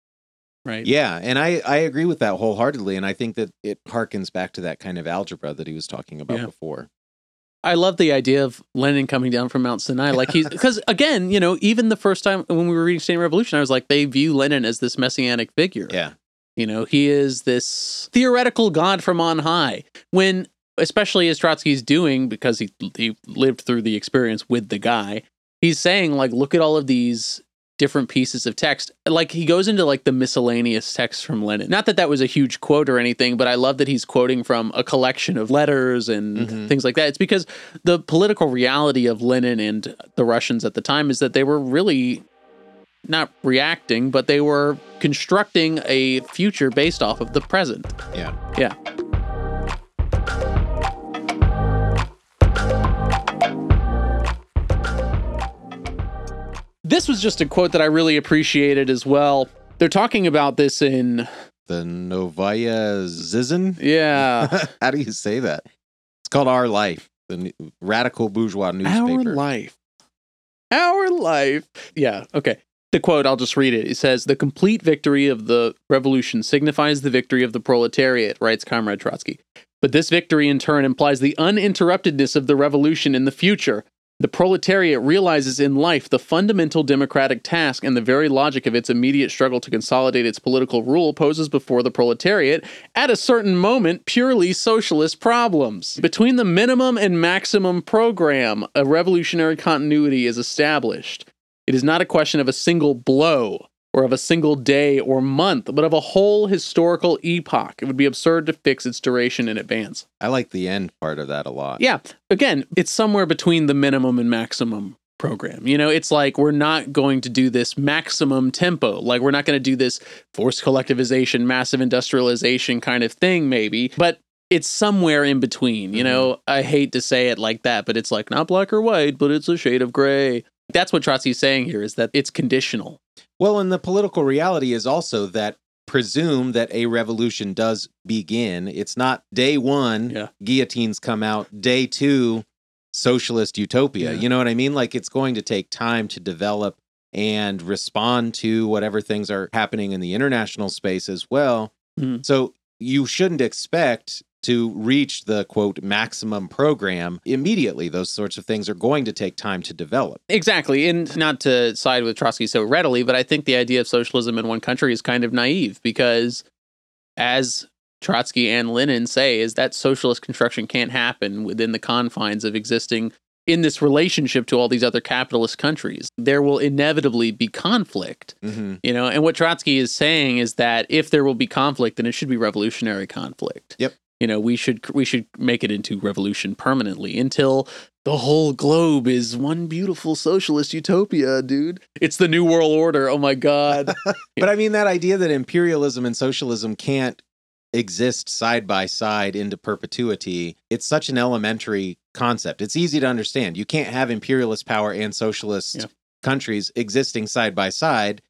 Right. Yeah, and I I agree with that wholeheartedly, and I think that it harkens back to that kind of algebra that he was talking about Yeah. before. I love the idea of Lenin coming down from Mount Sinai. Like he's (laughs) because again, you know, even the first time when we were reading State Revolution, I was like, they view Lenin as this messianic figure. Yeah, You know, he is this theoretical god from on high. When, especially as Trotsky's doing, because he he lived through the experience with the guy, he's saying like, look at all of these different pieces of text. Like he goes into like the miscellaneous text from Lenin. Not that that was a huge quote or anything, but I love that he's quoting from a collection of letters and Mhm. things like that. It's because the political reality of Lenin and the Russians at the time is that they were really not reacting, but they were constructing a future based off of the present. Yeah. Yeah. This was just a quote that I really appreciated as well. They're talking about this in, The Novaya Zizn. yeah, (laughs) How do you say that? It's called Our Life, the radical bourgeois newspaper. Our. Life. Our Life. Yeah, okay. The quote, I'll just read it. It says, The complete victory of the revolution signifies the victory of the proletariat, writes Comrade Trotsky. But this victory in turn implies the uninterruptedness of the revolution in the future. The proletariat realizes in life the fundamental democratic task and the very logic of its immediate struggle to consolidate its political rule poses before the proletariat, at a certain moment, purely socialist problems. Between the minimum and maximum program, a revolutionary continuity is established. It is not a question of a single blow or of a single day or month, but of a whole historical epoch. It would be absurd to fix its duration in advance. I like the end part of that a lot. Yeah, again, it's somewhere between the minimum and maximum program. You know, it's like we're not going to do this maximum tempo. Like we're not going to do this forced collectivization, massive industrialization kind of thing maybe, but it's somewhere in between. You know, mm-hmm. I hate to say it like that, but it's like not black or white, but it's a shade of gray. That's what Trotsky's saying here is that it's conditional. Well, and the political reality is also that presume that a revolution does begin. It's not day one, Yeah. guillotines come out, day two, socialist utopia. Yeah. You know what I mean? Like it's going to take time to develop and respond to whatever things are happening in the international space as well. Mhm. So you shouldn't expect to reach the quote maximum program immediately. Those sorts of things are going to take time to develop. Exactly. And not to side with Trotsky so readily, but I think the idea of socialism in one country is kind of naive because, as Trotsky and Lenin say, is that socialist construction can't happen within the confines of existing in this relationship to all these other capitalist countries. There will inevitably be conflict, Mm-hmm. you know, and what Trotsky is saying is that if there will be conflict, then it should be revolutionary conflict. Yep. You know, we should we should make it into revolution permanently until the whole globe is one beautiful socialist utopia, dude. It's the new world order. Oh my god. (laughs) But I mean, that idea that imperialism and socialism can't exist side by side into perpetuity, it's such an elementary concept. It's easy to understand. You can't have imperialist power and socialist Yeah. countries existing side by side.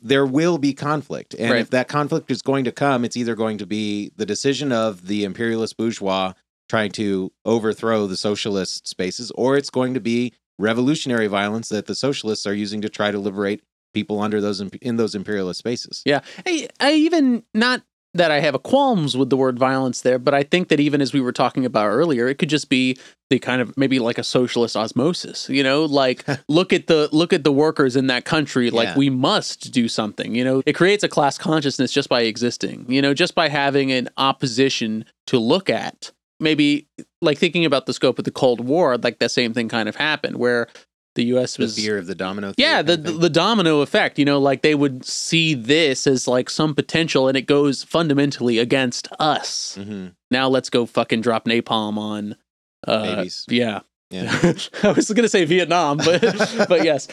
There will be conflict. And Right. if that conflict is going to come, it's either going to be the decision of the imperialist bourgeois trying to overthrow the socialist spaces, or it's going to be revolutionary violence that the socialists are using to try to liberate people under those in those imperialist spaces. Yeah. I, I even not that I have a qualms with the word violence there, but I think that even as we were talking about earlier, it could just be the kind of maybe like a socialist osmosis, you know, like (laughs) look at the look at the workers in that country, like Yeah. we must do something, you know. It creates a class consciousness just by existing, you know, just by having an opposition to look at. Maybe like thinking about the scope of the Cold War, like that same thing kind of happened where the US was The fear of the domino. yeah, the, theory kind of the the domino effect. You know, like they would see this as like some potential, and it goes fundamentally against us. Mhm. Now let's go fucking drop napalm on. Uh, Babies. Yeah, Yeah. (laughs) I was gonna say Vietnam, but (laughs) but yes.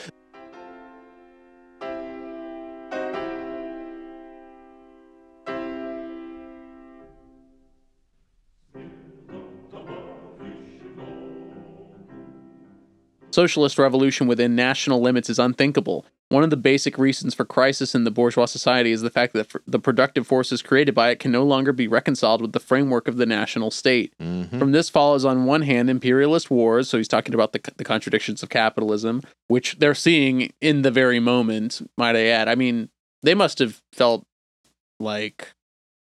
Socialist revolution within national limits is unthinkable. One of the basic reasons for crisis in the bourgeois society is the fact that the productive forces created by it can no longer be reconciled with the framework of the national state. Mhm. From this follows, on one hand, imperialist wars. So he's talking about the, the contradictions of capitalism, which they're seeing in the very moment, might I add. I mean, they must have felt like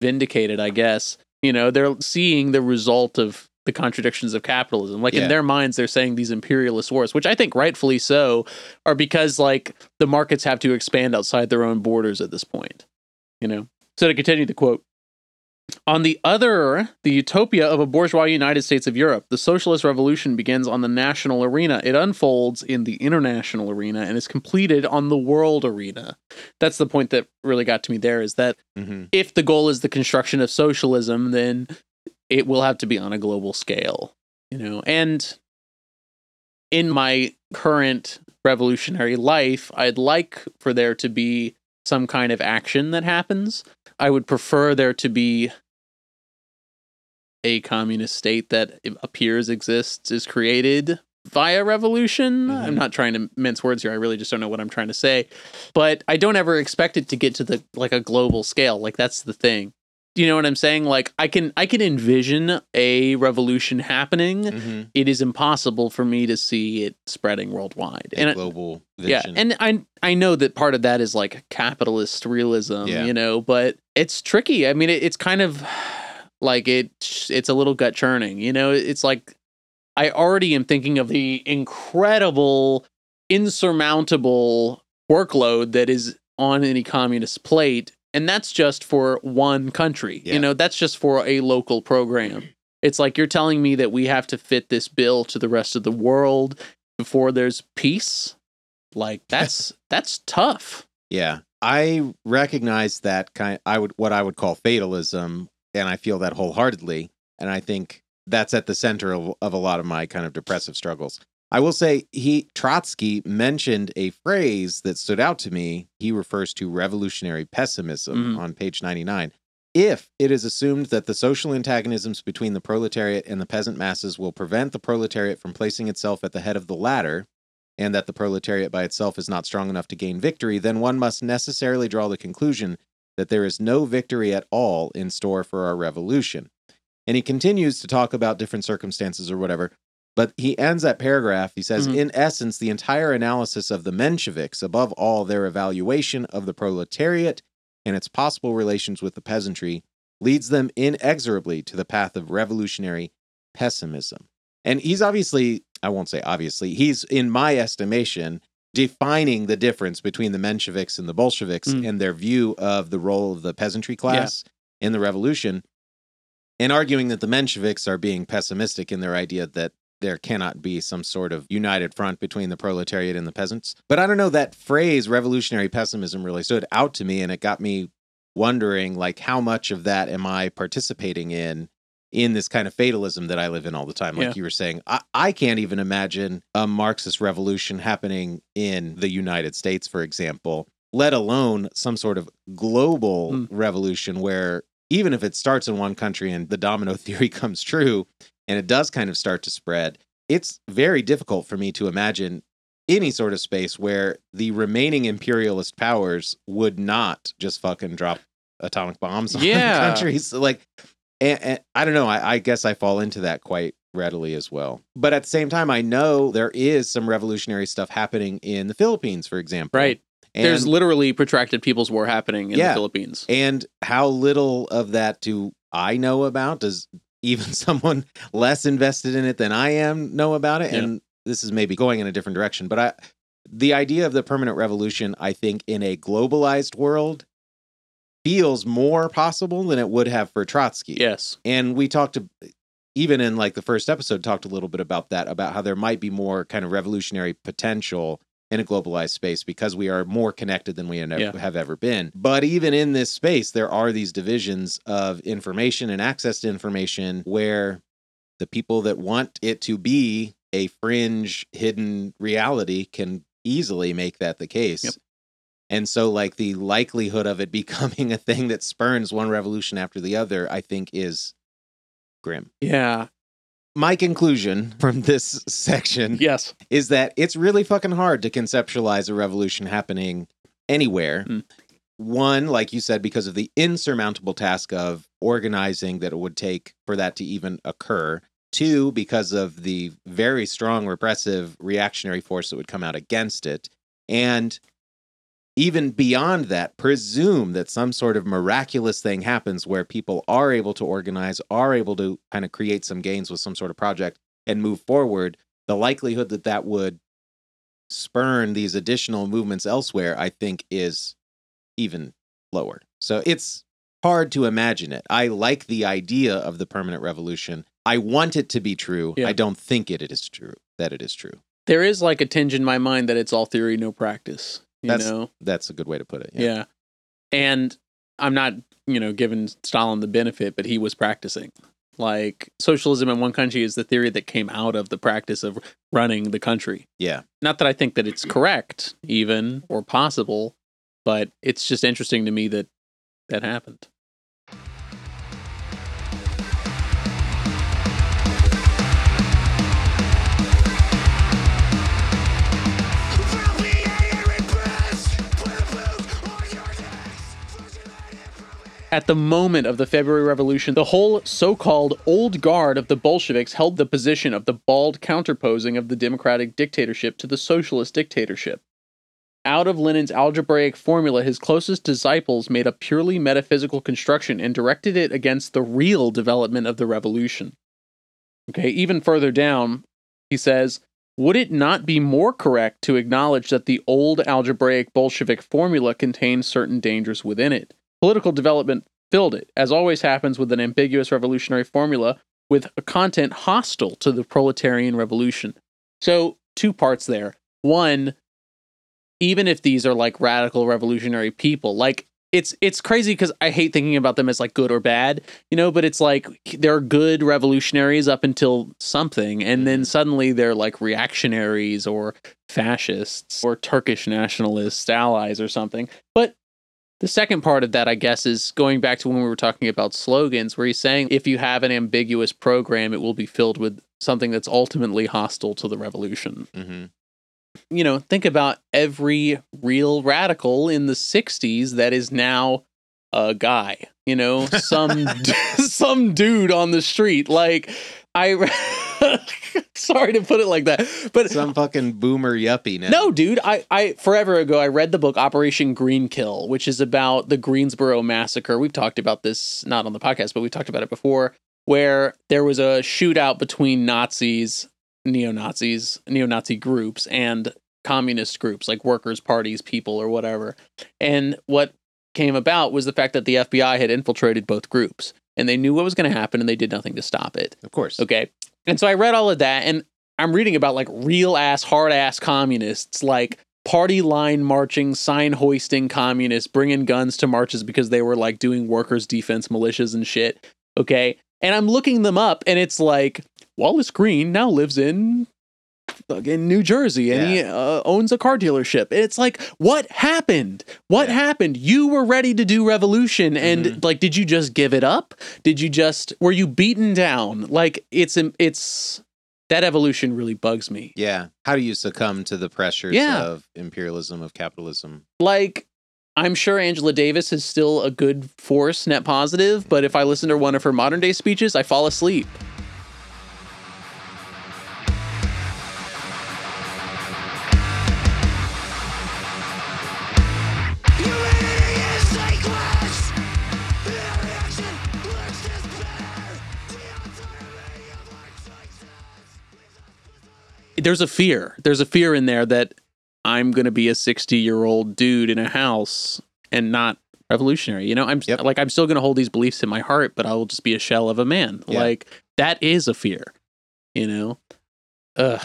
vindicated, I guess. You know, they're seeing the result of the contradictions of capitalism. Like Yeah. in their minds, they're saying these imperialist wars, which I think rightfully so, are because like the markets have to expand outside their own borders at this point. You know? So to continue the quote, On the other, the utopia of a bourgeois United States of Europe, the socialist revolution begins on the national arena. It unfolds in the international arena and is completed on the world arena. That's the point that really got to me there is that Mhm. if the goal is the construction of socialism, then it will have to be on a global scale, you know. And in my current revolutionary life, I'd like for there to be some kind of action that happens. I would prefer there to be a communist state that appears exists is created via revolution. Mhm. I'm not trying to mince words here. I really just don't know what I'm trying to say. But I don't ever expect it to get to the like a global scale. Like that's the thing. Do you know what I'm saying? Like I can I can envision a revolution happening. Mhm. It is impossible for me to see it spreading worldwide. A and I- global yeah, and I I know that part of that is like capitalist realism, Yeah. you know, but it's tricky. I mean, it, it's kind of like it it's a little gut churning, you know. It's like I already am thinking of the incredible, insurmountable workload that is on any communist plate, and that's just for one country. Yeah. You know, that's just for a local program. It's like you're telling me that we have to fit this bill to the rest of the world before there's peace. Like (laughs) that's that's tough. Yeah. I recognize that kind I would what I would call fatalism and I feel that wholeheartedly and I think that's at the center of, of a lot of my kind of depressive struggles. I will say he Trotsky mentioned a phrase that stood out to me. He refers to revolutionary pessimism Mhm. on page 99. If it is assumed that the social antagonisms between the proletariat and the peasant masses will prevent the proletariat from placing itself at the head of the latter, and that the proletariat by itself is not strong enough to gain victory, then one must necessarily draw the conclusion that there is no victory at all in store for our revolution. And he continues to talk about different circumstances or whatever, but he ends that paragraph. He says, Mhm. in essence, the entire analysis of the Mensheviks, above all their evaluation of the proletariat and its possible relations with the peasantry, leads them inexorably to the path of revolutionary pessimism. And he's obviously, I won't say obviously, he's, in my estimation, defining the difference between the Mensheviks and the Bolsheviks Mm. and their view of the role of the peasantry class in the revolution, and arguing that the Mensheviks are being pessimistic in their idea that there cannot be some sort of united front between the proletariat and the peasants. But I don't know, that phrase, revolutionary pessimism, really stood out to me, and it got me wondering, like, how much of that am I participating in? in this kind of fatalism that I live in all the time. Like Yeah. you were saying, I, I can't even imagine a Marxist revolution happening in the United States, for example, let alone some sort of global Mm. revolution where even if it starts in one country and the domino (laughs) theory comes true and it does kind of start to spread, it's very difficult for me to imagine any sort of space where the remaining imperialist powers would not just fucking drop atomic bombs on Yeah. countries. (laughs) Like, and, and I don't know. I, I guess I fall into that quite readily as well. But at the same time, I know there is some revolutionary stuff happening in the Philippines, for example. Right. And, There's literally protracted people's war happening in Yeah. the Philippines. and how little of that do I know about? Does even (laughs) someone less invested in it than I am know about it? And this is maybe going in a different direction, but I, the idea of the permanent revolution, I think, in a globalized world, feels more possible than it would have for Trotsky. Yes. And we talked to, even in like the first episode, talked a little bit about that, about how there might be more kind of revolutionary potential in a globalized space because we are more connected than we have Yeah. have ever been. But even in this space, there are these divisions of information and access to information where the people that want it to be a fringe hidden reality can easily make that the case. Yep. And so, like, the likelihood of it (laughs) becoming a thing that spurns one revolution after the other, I think, is grim. Yeah. My conclusion from this section Yes. is that it's really fucking hard to conceptualize a revolution happening anywhere. Mm. One, like you said, because of the insurmountable task of organizing that it would take for that to even occur. Two, because of the very strong repressive reactionary force that would come out against it. And even beyond that, presume that some sort of miraculous thing happens where people are able to organize, are able to kind of create some gains with some sort of project and move forward. The likelihood that that would spurn these additional movements elsewhere, I think, is even lower. So it's hard to imagine it. I like the idea of the permanent revolution. I want it to be true. Yeah. I don't think it is true that it is true. There is like a tinge in my mind that it's all theory, no practice. You That's- know? That's a good way to put it. Yeah. And I'm not, you know, giving Stalin the benefit, but he was practicing. Like socialism in one country is the theory that came out of the practice of running the country. Yeah. Not that I think that it's correct, even or possible, but it's just interesting to me that that happened. At the moment of the February Revolution, the whole so called old guard of the Bolsheviks held the position of the bald counterposing of the democratic dictatorship to the socialist dictatorship. Out of Lenin's algebraic formula, his closest disciples made a purely metaphysical construction and directed it against the real development of the revolution. Okay, even further down, he says, Would it not be more correct to acknowledge that the old algebraic Bolshevik formula contained certain dangers within it? Political development filled it, as always happens with an ambiguous revolutionary formula, with a content hostile to the proletarian revolution. So, two parts there. One, even if these are like radical revolutionary people, like it's it's crazy because I hate thinking about them as like good or bad, you know, but it's like they're good revolutionaries up until something, and then mm-hmm. suddenly they're like reactionaries or fascists or Turkish nationalist allies or something. But the second part of that, I guess, is going back to when we were talking about slogans, where he's saying if you have an ambiguous program, it will be filled with something that's ultimately hostile to the revolution. hmm You know, think about every real radical in the 60s that is now a guy, you know, (laughs) some (laughs) some dude on the street. Like I (laughs) sorry to put it like that, but Some fucking boomer yuppie now. no, dude. I, I forever ago I read the book Operation Greenkil, which is about the Greensboro massacre. We've talked about this not on the podcast, but we talked about it before, where there was a shootout between Nazis, neo Nazis, neo Nazi groups, and communist groups like workers' parties, people, or whatever. And what came about was the fact that the FBI had infiltrated both groups, and they knew what was going to happen, and they did nothing to stop it. Of course. Okay. And so I read all of that and I'm reading about like real ass, hard ass communists, like party line marching, sign hoisting communists, bringing guns to marches because they were like doing workers' defense militias and shit. Okay. And I'm looking them up and it's like Wallace Green now lives in in New Jersey and he uh, owns a car dealership. It's like, what happened? What Yeah. happened? You were ready to do revolution and like, did you just give it up? Did you just, were you beaten down? Like it's, it's, that evolution really bugs me. Yeah. How do you succumb to the pressures Yeah. of imperialism, of capitalism? Like, I'm sure Angela Davis is still a good force, net positive, but if I listen to one of her modern day speeches, I fall asleep. There's a fear. There's a fear in there that I'm going to be a 60 year old dude in a house and not revolutionary. You know, I'm Yep. like, I'm still going to hold these beliefs in my heart, but I will just be a shell of a man. Yeah. Like, that is a fear, you know? Ugh.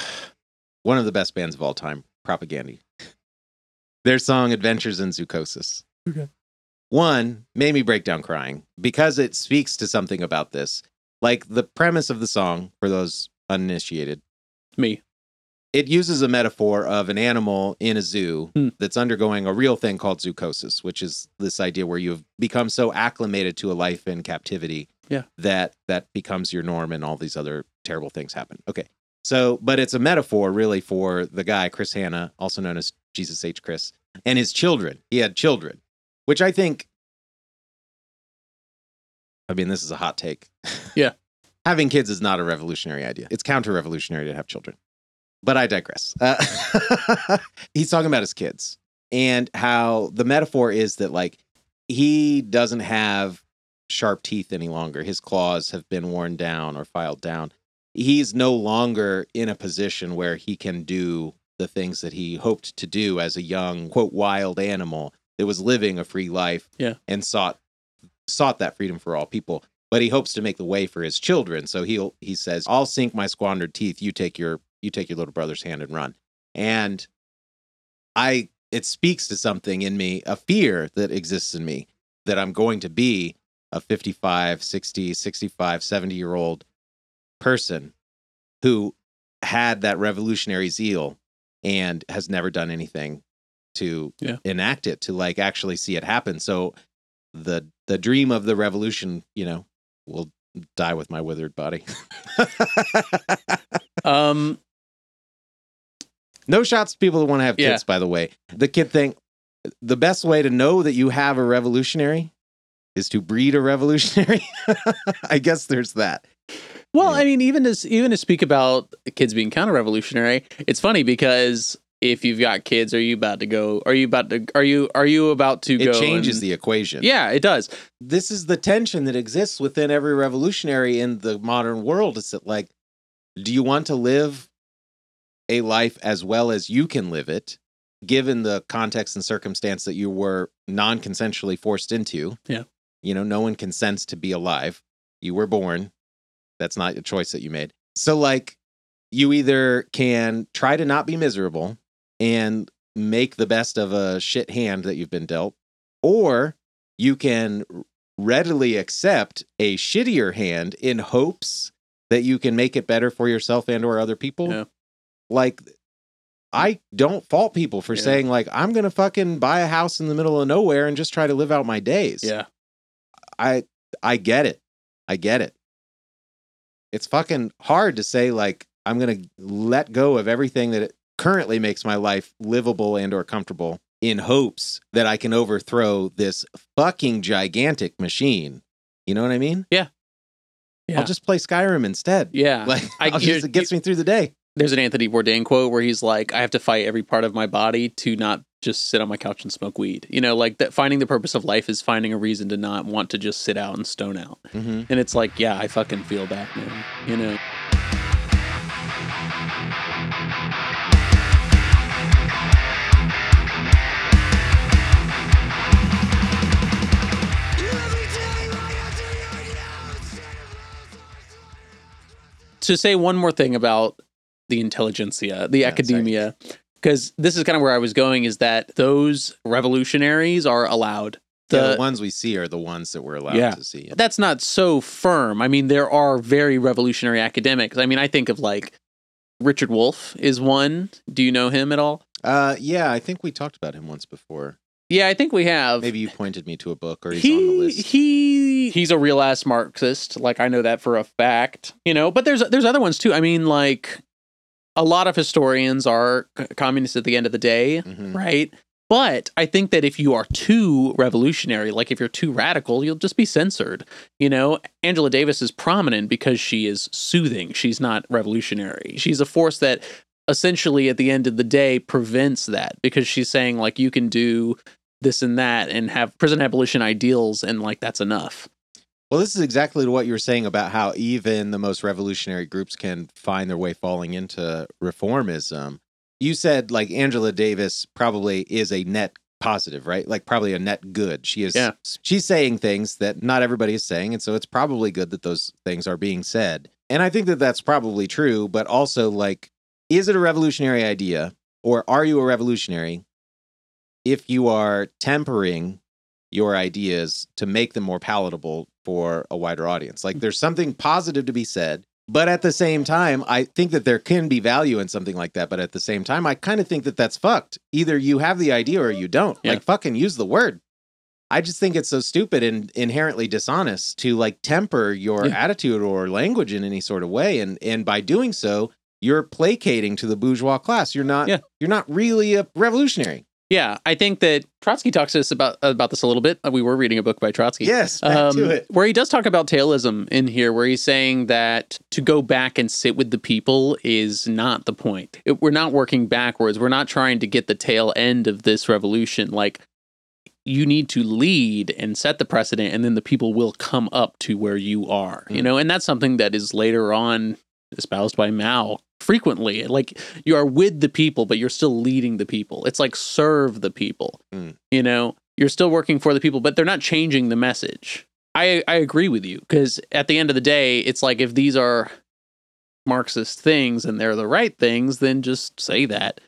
One of the best bands of all time, Propagandhi. Their song Adventures in Zoochosis. Okay. One made me break down crying because it speaks to something about this. Like the premise of the song, for those uninitiated, Me. It uses a metaphor of an animal in a zoo Hmm. that's undergoing a real thing called zoochosis, which is this idea where you've become so acclimated to a life in captivity Yeah. that that becomes your norm and all these other terrible things happen. Okay. So, but it's a metaphor really for the guy, Chris Hannah, also known as Jesus H. Chris, and his children. He had children, which I think, I mean, this is a hot take. Yeah. (laughs) Having kids is not a revolutionary idea. It's counter revolutionary to have children. But I digress. Uh, (laughs) he's talking about his kids and how the metaphor is that, like, he doesn't have sharp teeth any longer. His claws have been worn down or filed down. He's no longer in a position where he can do the things that he hoped to do as a young, quote, wild animal that was living a free life Yeah. and sought sought that freedom for all people. But he hopes to make the way for his children. So he'll he says, "I'll sink my squandered teeth. You take your you take your little brother's hand and run." And I it speaks to something in me, a fear that exists in me that I'm going to be a 55, 60, 65, 70 year old person who had that revolutionary zeal and has never done anything to Yeah. enact it to like actually see it happen so the the dream of the revolution you know will die with my withered body (laughs) Um, no shots to people that want to have Yeah. kids by the way the kid thing the best way to know that you have a revolutionary is to breed a revolutionary (laughs) i guess there's that Well, Yeah. I mean, even to even to speak about kids being counter-revolutionary, it's funny because if you've got kids, are you about to go? Are you about to? Are you are you about to it go? changes and- the equation Yeah, it does. this is the tension that exists within every revolutionary in the modern world. Is that like, do you want to live a life as well as you can live it, given the context and circumstance that you were non consensually forced into? Yeah. You know, no one consents to be alive. You were born. That's not a choice that you made. So, like, you either can try to not be miserable and make the best of a shit hand that you've been dealt, or you can readily accept a shittier hand in hopes that you can make it better for yourself and or other people. Yeah. Like I don't fault people for Yeah. saying like I'm going to fucking buy a house in the middle of nowhere and just try to live out my days. Yeah, I I get it. I get it. It's fucking hard to say like I'm going to let go of everything that currently makes my life livable and or comfortable in hopes that I can overthrow this fucking gigantic machine. You know what I mean? yeah. yeah. I'll just play Skyrim instead. yeah. (laughs) Like I- I'll just, it gets me through the day. There's an Anthony Bourdain quote where he's like, "I have to fight every part of my body to not just sit on my couch and smoke weed." You know, like that. Finding the purpose of life is finding a reason to not want to just sit out and stone out. Mhm. And it's like, yeah, I fucking feel that, man. You know. to say one more thing about the intelligentsia, the Yeah, academia, because this is kind of where I was going is that those revolutionaries are allowed. Yeah, The, the ones we see are the ones that we're allowed Yeah. to see. that's not so firm. I mean, there are very revolutionary academics. I mean, I think of like Richard Wolff is one. Do you know him at all? Uh, yeah, I think we talked about him once before. Yeah, I think we have. Maybe you pointed me to a book or he's he on the list. he he's a real ass Marxist. Like I know that for a fact. You know, but there's there's other ones too. I mean, like a lot of historians are communists at the end of the day, Mhm. right? But I think that if you are too revolutionary, like if you're too radical, you'll just be censored. You know, Angela Davis is prominent because she is soothing. She's not revolutionary. She's a force that essentially at the end of the day prevents that because she's saying like you can do this and that and have prison abolition ideals and like that's enough. Well, this is exactly what you were saying about how even the most revolutionary groups can find their way falling into reformism. You said like Angela Davis probably is a net positive, right? Like probably a net good. She is Yeah. she's saying things that not everybody is saying and so it's probably good that those things are being said. And I think that that's probably true, but also like is it a revolutionary idea or are you a revolutionary if you are tempering your ideas to make them more palatable for a wider audience. Like hmm. there's something positive to be said, but at the same time, I think that there can be value in something like that. But at the same time, I kind of think that that's fucked. Either you have the idea or you don't. Yeah. Like fucking use the word. I just think it's so stupid and inherently dishonest to like temper your Yeah. attitude or language in any sort of way. And and by doing so, you're placating to the bourgeois class. You're not Yeah. you're not really a revolutionary. Yeah, I think that Trotsky talks to us about about this a little bit. Uh, We were reading a book by Trotsky. Yes, back um, to it. Where he does talk about tailism in here, where he's saying that to go back and sit with the people is not the point. It, we're not working backwards. We're not trying to get the tail end of this revolution. Like, you need to lead and set the precedent, and then the people will come up to where you are, you Mm. know? And that's something that is later on espoused by Mao frequently. Like, you are with the people, but you're still leading the people. It's like serve the people, Mm. you know? You're still working for the people, but they're not changing the message I I agree with you because at the end of the day, it's like if these are Marxist things and they're the right things, then just say that.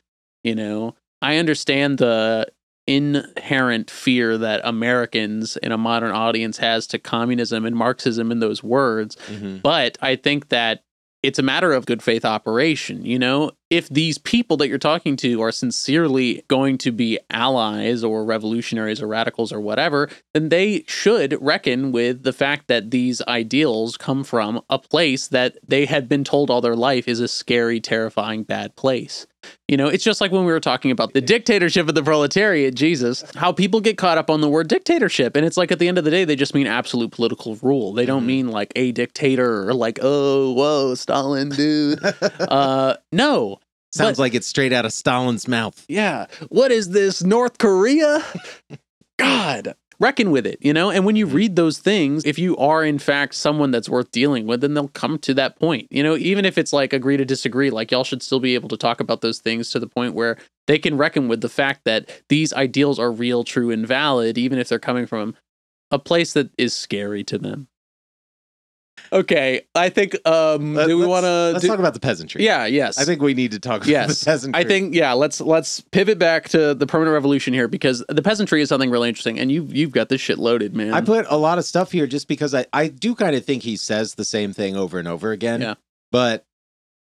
You know, I understand the inherent fear that Americans in a modern audience has to communism and Marxism in those words, Mm-hmm. but I think that it's a matter of good faith operation. You know, if these people that you're talking to are sincerely going to be allies or revolutionaries or radicals or whatever, then they should reckon with the fact that these ideals come from a place that they had been told all their life is a scary, terrifying, bad place. You know, it's just like when we were talking about the dictatorship of the proletariat, Jesus, how people get caught up on the word dictatorship. And it's like at the end of the day, they just mean absolute political rule. They don't Mhm. mean like a dictator or like, oh, whoa, Stalin, dude. (laughs) uh, no. Sounds But- like it's straight out of Stalin's mouth. Yeah. What is this, North Korea? (laughs) God. Reckon with it, you know? And when you Mhm. read those things, if you are in fact someone that's worth dealing with, then they'll come to that point. You know, even if it's like agree to disagree, like y'all should still be able to talk about those things to the point where they can reckon with the fact that these ideals are real, true, and valid, even if they're coming from a place that is scary to them. Okay, I think um Let- do we want to Let's talk about the peasantry. Yeah, yes. I think we need to talk about Yes. the peasantry. I think yeah, let's let's pivot back to the permanent revolution here because the peasantry is something really interesting, and you you've got this shit loaded, man. I put a lot of stuff here just because I, I do kind of think he says the same thing over and over again. Yeah. But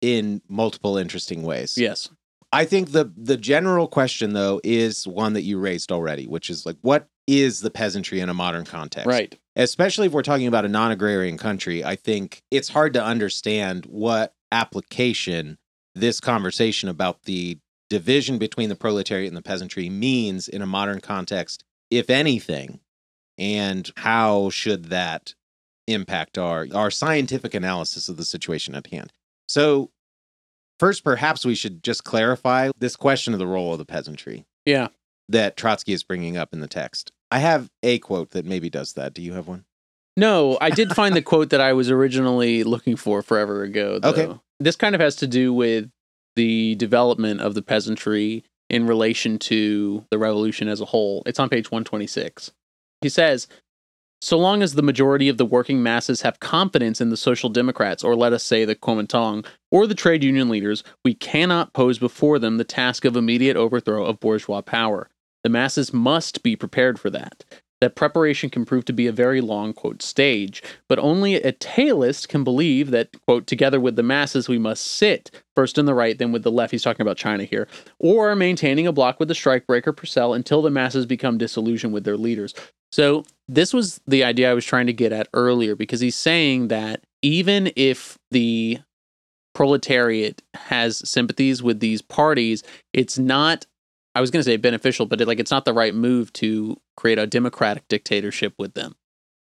in multiple interesting ways. yes, I think the the general question though is one that you raised already, which is like what is the peasantry in a modern context? right, Especially if we're talking about a non-agrarian country, I think it's hard to understand what application this conversation about the division between the proletariat and the peasantry means in a modern context, if anything, and how should that impact our our scientific analysis of the situation at hand. So first perhaps we should just clarify this question of the role of the peasantry yeah. That Trotsky is bringing up in the text. I have a quote that maybe does that. Do you have one? No, I did (laughs) find the quote that I was originally looking for forever ago. Though. Okay. this kind of has to do with the development of the peasantry in relation to the revolution as a whole. It's on page one twenty six. He says. So long as the majority of the working masses have confidence in the Social Democrats, or let us say the Kuomintang, or the trade union leaders, we cannot pose before them the task of immediate overthrow of bourgeois power. The masses must be prepared for that. That preparation can prove to be a very long, quote, stage, but only a tailist can believe that, quote, together with the masses we must sit, first in the right, then with the left, he's talking about China here, or maintaining a bloc with the strikebreaker Purcell until the masses become disillusioned with their leaders. So this was the idea I was trying to get at earlier because he's saying that even if the proletariat has sympathies with these parties, it's not I was going to say beneficial, but it, like it's not the right move to create a democratic dictatorship with them.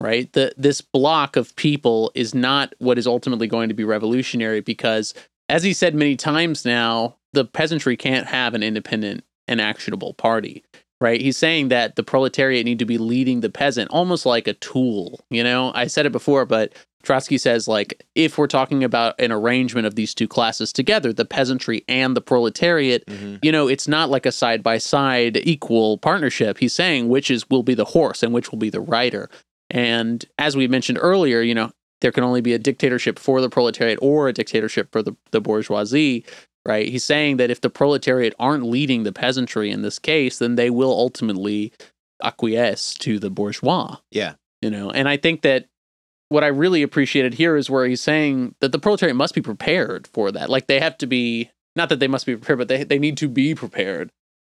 Right? The this block of people is not what is ultimately going to be revolutionary because as he said many times now, the peasantry can't have an independent and actionable party right? He's saying that the proletariat need to be leading the peasant almost like a tool. You know, I said it before, but Trotsky says, like, if we're talking about an arrangement of these two classes together, the peasantry and the proletariat, Mm-hmm. you know, it's not like a side by side equal partnership. He's saying which is will be the horse and which will be the rider. And as we mentioned earlier, you know, there can only be a dictatorship for the proletariat or a dictatorship for the, the bourgeoisie right? He's saying that if the proletariat aren't leading the peasantry in this case, then they will ultimately acquiesce to the bourgeois, Yeah. you know. And I think that what I really appreciated here is where he's saying that the proletariat must be prepared for that. Like they have to be not that they must be prepared, but they they need to be prepared.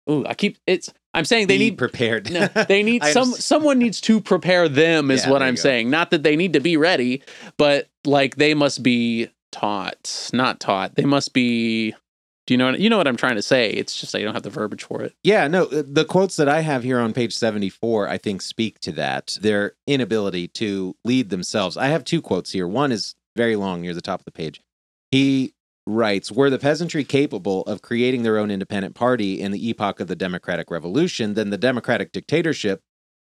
Ooh, I keep it's I'm saying they Be need prepared. no, they (laughs) need some understand. someone needs to prepare them is Yeah, what I'm saying. Not that they need to be ready, but like they must be taught, not taught. They must be do you know what you know what I'm trying to say? It's just I don't have the verbiage for it. Yeah, no, uh, the quotes that I have here on page 74, I think speak to that. Their inability to lead themselves. I have two quotes here. One is very long near the top of the page. He writes Were the peasantry capable of creating their own independent party in the epoch of the democratic revolution, then the democratic dictatorship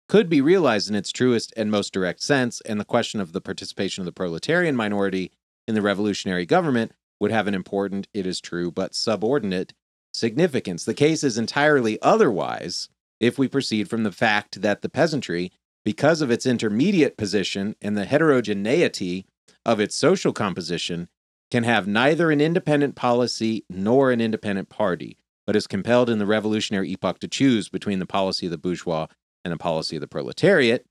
could be realized in its truest and most direct sense, and the question of the participation of the proletarian minority in the revolutionary government would have an important, it is true, but subordinate significance. The case is entirely otherwise if we proceed from the fact that the peasantry because of its intermediate position and the heterogeneity of its social composition, can have neither an independent policy nor an independent party, but is compelled in the revolutionary epoch to choose between the policy of the bourgeois and the policy of the proletariat.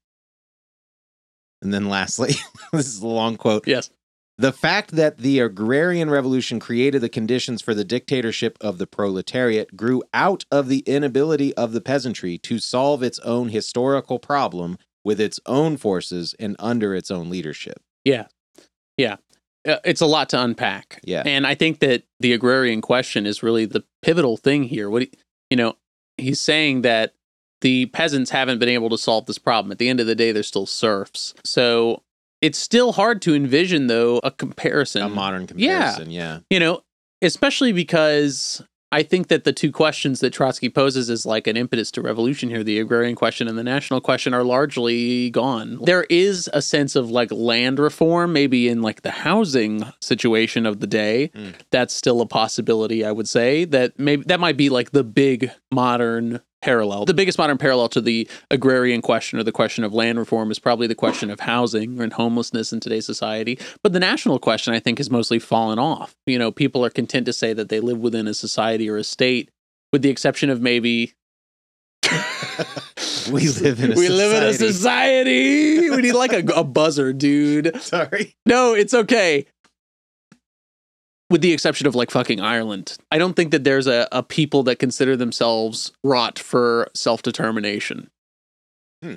And then lastly, (laughs) this is a long quote. Yes. The fact that the agrarian revolution created the conditions for the dictatorship of the proletariat grew out of the inability of the peasantry to solve its own historical problem with its own forces and under its own leadership. Yeah. Yeah. Uh, It's a lot to unpack. Yeah. And I think that the agrarian question is really the pivotal thing here. What he- you know, he's saying that the peasants haven't been able to solve this problem. At the end of the day, they're still serfs. So it's still hard to envision, though, a comparison. A modern Yeah. comparison, yeah. you know, especially because I think that the two questions that Trotsky poses as like an impetus to revolution here, the agrarian question and the national question, are largely gone. There is a sense of like land reform, maybe in like the housing situation of the day. Mm. That's still a possibility, I would say. That maybe that might be like the big modern parallel. The biggest modern parallel to the agrarian question or the question of land reform is probably the question of housing and homelessness in today's society. But the national question, I think, has mostly fallen off. You know, people are content to say that they live within a society or a state, with the exception of maybe. (laughs) We live in a we live in a society. society. We need like a, a buzzer, dude. (laughs) Sorry. No, it's okay. With the exception of like fucking Ireland, I don't think that there's a, a people that consider themselves wrought for self determination. Hmm.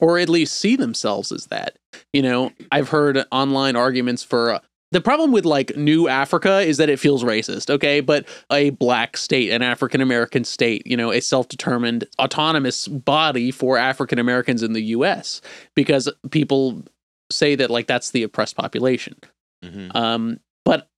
Or at least see themselves as that. You know, I've heard online arguments for uh, the problem with like New Africa is that it feels racist, okay? But a black state, an African American state, you know, a self determined autonomous body for African Americans in the US, because people say that like that's the oppressed population. Mhm. Um, but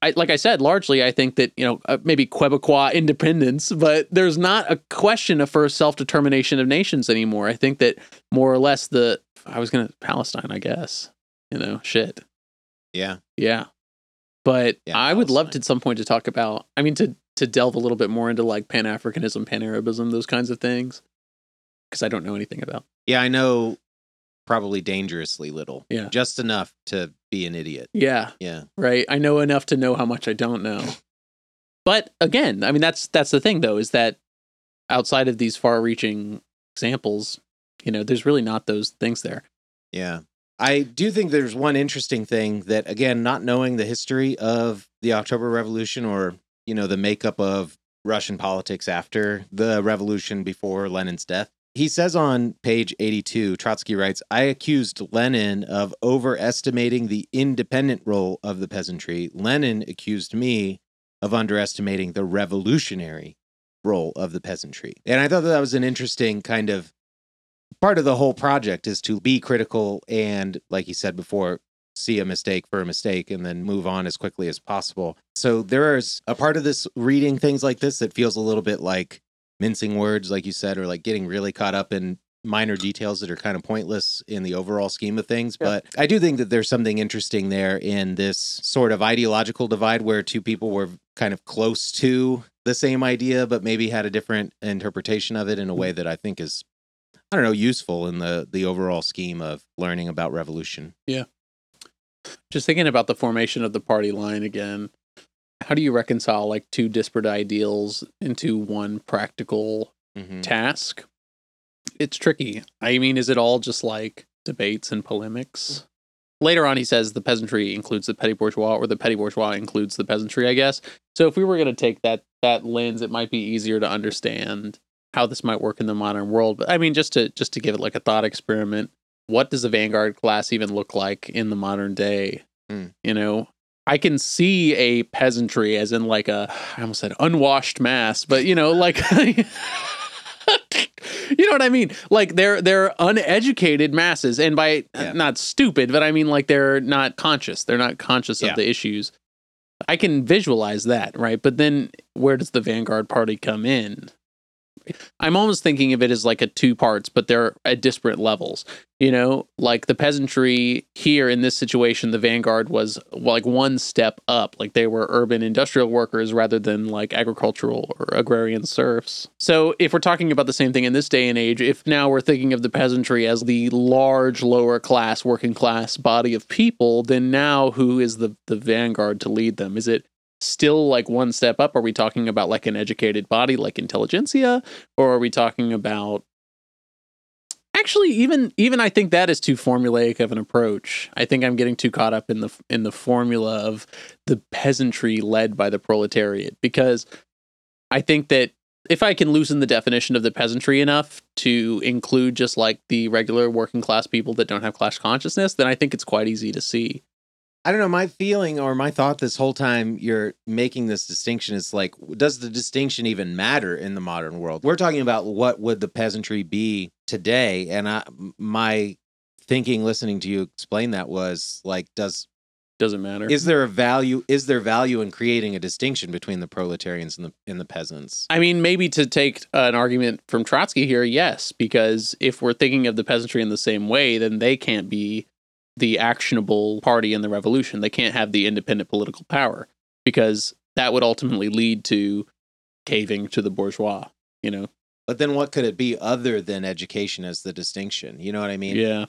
I, like I said, largely I think that you know uh, maybe Quebecois independence, but there's not a question of for self determination of nations anymore. I think that more or less the I was gonna Palestine, I guess. You know, shit, Yeah. yeah. But Yeah, I would love to at some point to talk about. I mean, to to delve a little bit more into like Pan Africanism, Pan Arabism, those kinds of things, because I don't know anything about. Yeah, I know probably dangerously little. Yeah. Just enough to be an idiot. Yeah, Yeah. right i know enough to know how much i don't know (laughs) but again i mean that's that's the thing though is that outside of these far reaching examples you know there's really not those things there Yeah. I do think there's one interesting thing that, again, not knowing the history of the October Revolution or, you know, the makeup of Russian politics after the revolution before Lenin's death. He says on page 82, Trotsky writes, I accused Lenin of overestimating the independent role of the peasantry. Lenin accused me of underestimating the revolutionary role of the peasantry. And I thought that that was an interesting kind of part of the whole project is to be critical and like you said before see a mistake for a mistake and then move on as quickly as possible so there is a part of this reading things like this that feels a little bit like mincing words like you said or like getting really caught up in minor details that are kind of pointless in the overall scheme of things Yeah. but i do think that there's something interesting there in this sort of ideological divide where two people were kind of close to the same idea but maybe had a different interpretation of it in a mm. way that i think is I don't know, useful in the the overall scheme of learning about revolution. Yeah. Just thinking about the formation of the party line again how do you reconcile like two disparate ideals into one practical Mhm. task? It's tricky. I mean is it all just like debates and polemics? Later on he says the peasantry includes the petty bourgeois or the petty bourgeois includes the peasantry i guess. So if we were going to take that that lens it might be easier to understand how this might work in the modern world. But i mean just to just to give it like a thought experiment what does the vanguard class even look like in the modern day? Hmm. you know I can see a peasantry as in like a I almost said unwashed mass, but you know, like (laughs) you know what I mean? Like they're they're uneducated masses, and by uh, Yeah. not stupid, but I mean like they're not conscious. They're not conscious Yeah. of the issues. I can visualize that, right? But then where does the Vanguard Party come in? I'm almost thinking of it as like a two parts, but they're at disparate levels. You know, like the peasantry here in this situation, the vanguard was like one step up. Like they were urban industrial workers rather than like agricultural or agrarian serfs. So if we're talking about the same thing in this day and age, if now we're thinking of the peasantry as the large lower class, working class body of people, then now who is the the vanguard to lead them? Is it still like one step up? Are we talking about like an educated body like intelligentsia? Or are we talking about actually even even I think that is too formulaic of an approach. I think I'm getting too caught up in the in the formula of the peasantry led by the proletariat because I think that if I can loosen the definition of the peasantry enough to include just like the regular working class people that don't have class consciousness, then I think it's quite easy to see. I don't know. My feeling or my thought this whole time you're making this distinction is like, does the distinction even matter in the modern world? We're talking about what would the peasantry be today, and I, my thinking, listening to you explain that was like, does doesn't matter? Is there a value? Is there value in creating a distinction between the proletarians and the and the peasants? I mean, maybe to take uh, an argument from Trotsky here, yes, because if we're thinking of the peasantry in the same way, then they can't be the actionable party in the revolution. They can't have the independent political power because that would ultimately lead to caving to the bourgeois, you know? But then what could it be other than education as the distinction? You know what I mean? Yeah.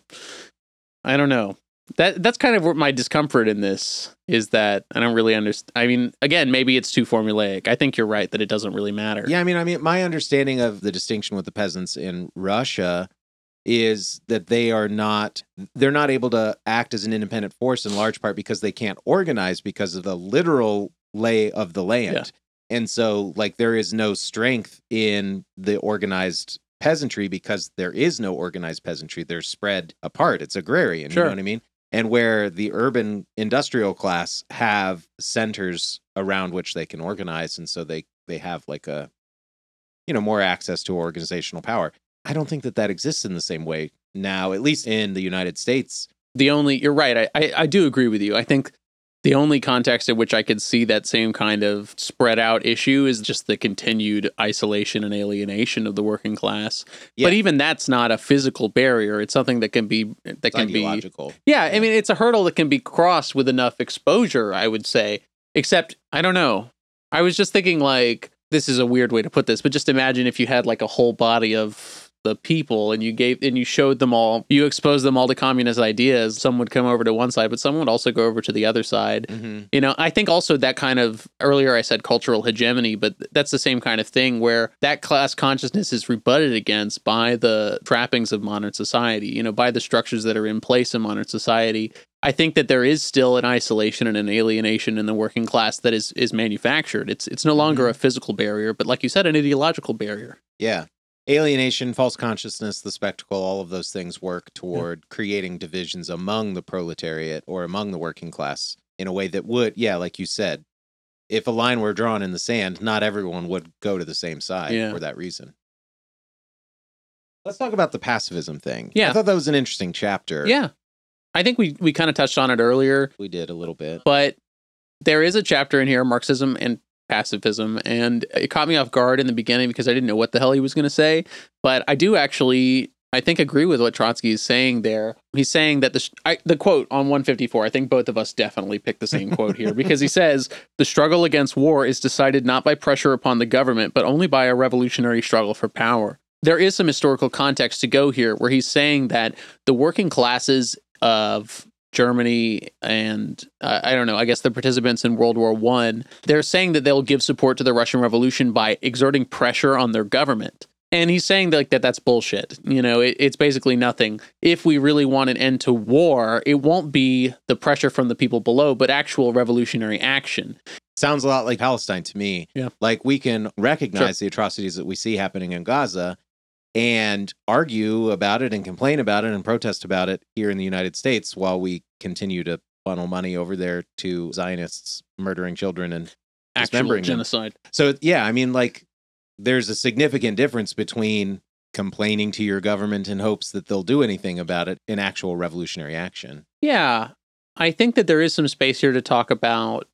I don't know. That that's kind of what my discomfort in this is that I don't really understand. I mean, again, maybe it's too formulaic. I think you're right that it doesn't really matter. Yeah, I mean, I mean, my understanding of the distinction with the peasants in Russia is that they are not they're not able to act as an independent force in large part because they can't organize because of the literal lay of the land. Yeah. And so like there is no strength in the organized peasantry because there is no organized peasantry. They're spread apart. It's agrarian, sure. you know what I mean? And where the urban industrial class have centers around which they can organize and so they they have like a you know more access to organizational power I don't think that that exists in the same way now, at least in the United States. The only, you're right. I, I, I do agree with you. I think the only context in which I could see that same kind of spread out issue is just the continued isolation and alienation of the working class. Yeah. But even that's not a physical barrier. It's something that can be that it's can be yeah, yeah, I mean it's a hurdle that can be crossed with enough exposure, I would say. Except I don't know. I was just thinking like this is a weird way to put this, but just imagine if you had like a whole body of the people and you gave and you showed them all you exposed them all to communist ideas some would come over to one side but some would also go over to the other side mm-hmm. you know i think also that kind of earlier i said cultural hegemony but that's the same kind of thing where that class consciousness is rebutted against by the trappings of modern society you know by the structures that are in place in modern society I think that there is still an isolation and an alienation in the working class that is is manufactured. It's it's no longer mm-hmm. a physical barrier, but like you said, an ideological barrier. Yeah alienation, false consciousness, the spectacle, all of those things work toward yeah. creating divisions among the proletariat or among the working class in a way that would, yeah, like you said, if a line were drawn in the sand, not everyone would go to the same side yeah. for that reason. Let's talk about the pacifism thing. Yeah. I thought that was an interesting chapter. Yeah. I think we, we kind of touched on it earlier. We did a little bit. But there is a chapter in here, Marxism and pacifism and it caught me off guard in the beginning because I didn't know what the hell he was going to say. But I do actually, I think, agree with what Trotsky is saying there. He's saying that the I, the quote on 154. I think both of us definitely picked the same quote here because he (laughs) says the struggle against war is decided not by pressure upon the government, but only by a revolutionary struggle for power. There is some historical context to go here where he's saying that the working classes of Germany and uh, I don't know, I guess the participants in World War One, they're saying that they'll give support to the Russian Revolution by exerting pressure on their government. And he's saying that, like that that's bullshit. You know, it, it's basically nothing. If we really want an end to war, it won't be the pressure from the people below, but actual revolutionary action. Sounds a lot like Palestine to me. Yeah. Like we can recognize sure. the atrocities that we see happening in Gaza and argue about it and complain about it and protest about it here in the United States while we continue to funnel money over there to Zionists murdering children and actual genocide. Them. So yeah, I mean like there's a significant difference between complaining to your government in hopes that they'll do anything about it in actual revolutionary action. Yeah. I think that there is some space here to talk about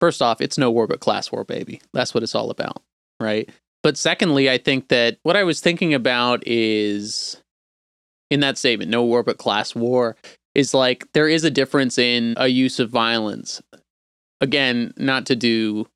first off, it's no war but class war, baby. That's what it's all about, right? But secondly, I think that what I was thinking about is in that statement, no war but class war, is like there is a difference in a use of violence. Again, not to do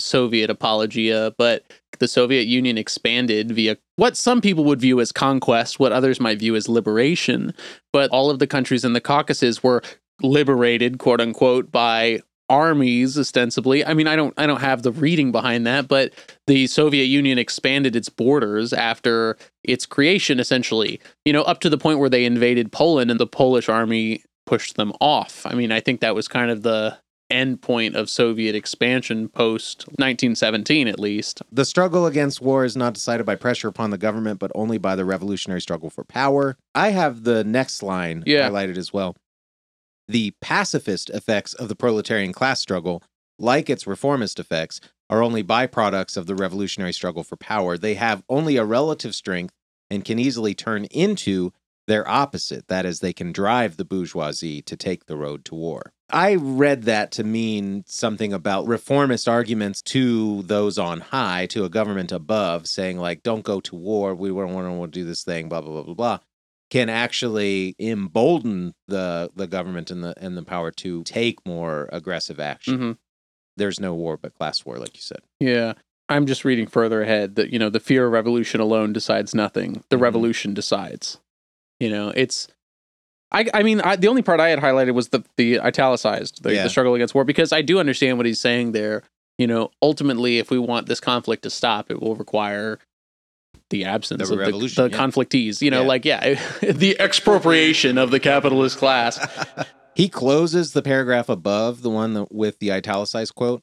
Soviet apologia, but the Soviet Union expanded via what some people would view as conquest, what others might view as liberation. But all of the countries in the Caucasus were liberated, quote unquote, by armies ostensibly i mean i don't i don't have the reading behind that but the soviet union expanded its borders after its creation essentially you know up to the point where they invaded poland and the polish army pushed them off i mean i think that was kind of the end point of soviet expansion post 1917 at least The struggle against war is not decided by pressure upon the government, but only by the revolutionary struggle for power. I have the next line Yeah. highlighted as well. The pacifist effects of the proletarian class struggle, like its reformist effects, are only byproducts of the revolutionary struggle for power. They have only a relative strength and can easily turn into their opposite. That is, they can drive the bourgeoisie to take the road to war. I read that to mean something about reformist arguments to those on high, to a government above, saying, like, don't go to war. We don't want to do this thing, blah, blah, blah, blah, blah. Can actually embolden the the government and the and the power to take more aggressive action. hmm There's no war but class war, like you said. Yeah. I'm just reading further ahead that, you know, the fear of revolution alone decides nothing. The Mhm. revolution decides. You know, it's. I, I mean, I, the only part I had highlighted was the, the italicized, the, Yeah. the struggle against war, because I do understand what he's saying there. You know, ultimately, if we want this conflict to stop, it will require the absence The of the, revolution, the yeah. conflictees. You know, Yeah. like, yeah, (laughs) the expropriation of the capitalist class. (laughs) He closes the paragraph above the one that, with the italicized quote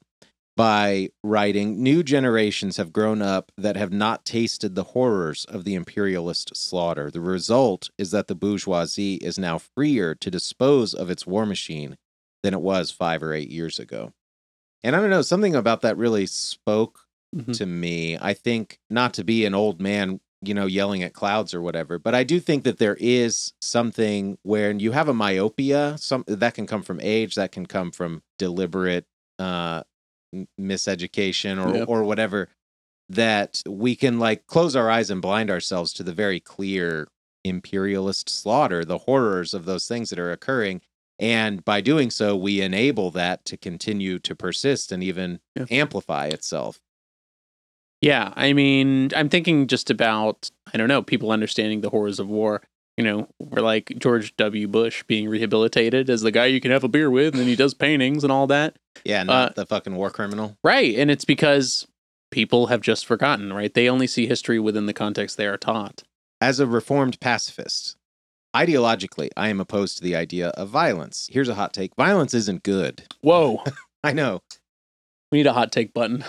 by writing New generations have grown up that have not tasted the horrors of the imperialist slaughter. The result is that the bourgeoisie is now freer to dispose of its war machine than it was five or eight years ago. And I don't know, something about that really spoke Mhm. to me. I think not to be an old man, you know, yelling at clouds or whatever, but I do think that there is something where you have a myopia, some that can come from age, that can come from deliberate uh miseducation or Yep. or whatever that we can like close our eyes and blind ourselves to the very clear imperialist slaughter, the horrors of those things that are occurring. And by doing so, we enable that to continue to persist and even Yeah. amplify itself. Yeah, I mean, I'm thinking just about I don't know people understanding the horrors of war. You know, we're like George W. Bush being rehabilitated as the guy you can have a beer with, and then he does paintings and all that. Yeah, not Uh, the fucking war criminal. Right, and it's because people have just forgotten. Right, they only see history within the context they are taught. As a reformed pacifist, ideologically, I am opposed to the idea of violence. Here's a hot take violence isn't good. Whoa, (laughs) I know. we need a hot take button.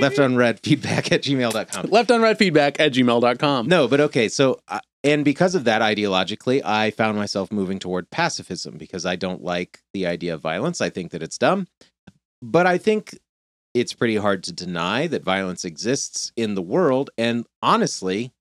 Left unread feedback at gmail.com. left unread feedback at gmail.com. No, but okay. So, uh, and because of that, ideologically, I found myself moving toward pacifism because I don't like the idea of violence. I think that it's dumb. But I think it's pretty hard to deny that violence exists in the world. And honestly,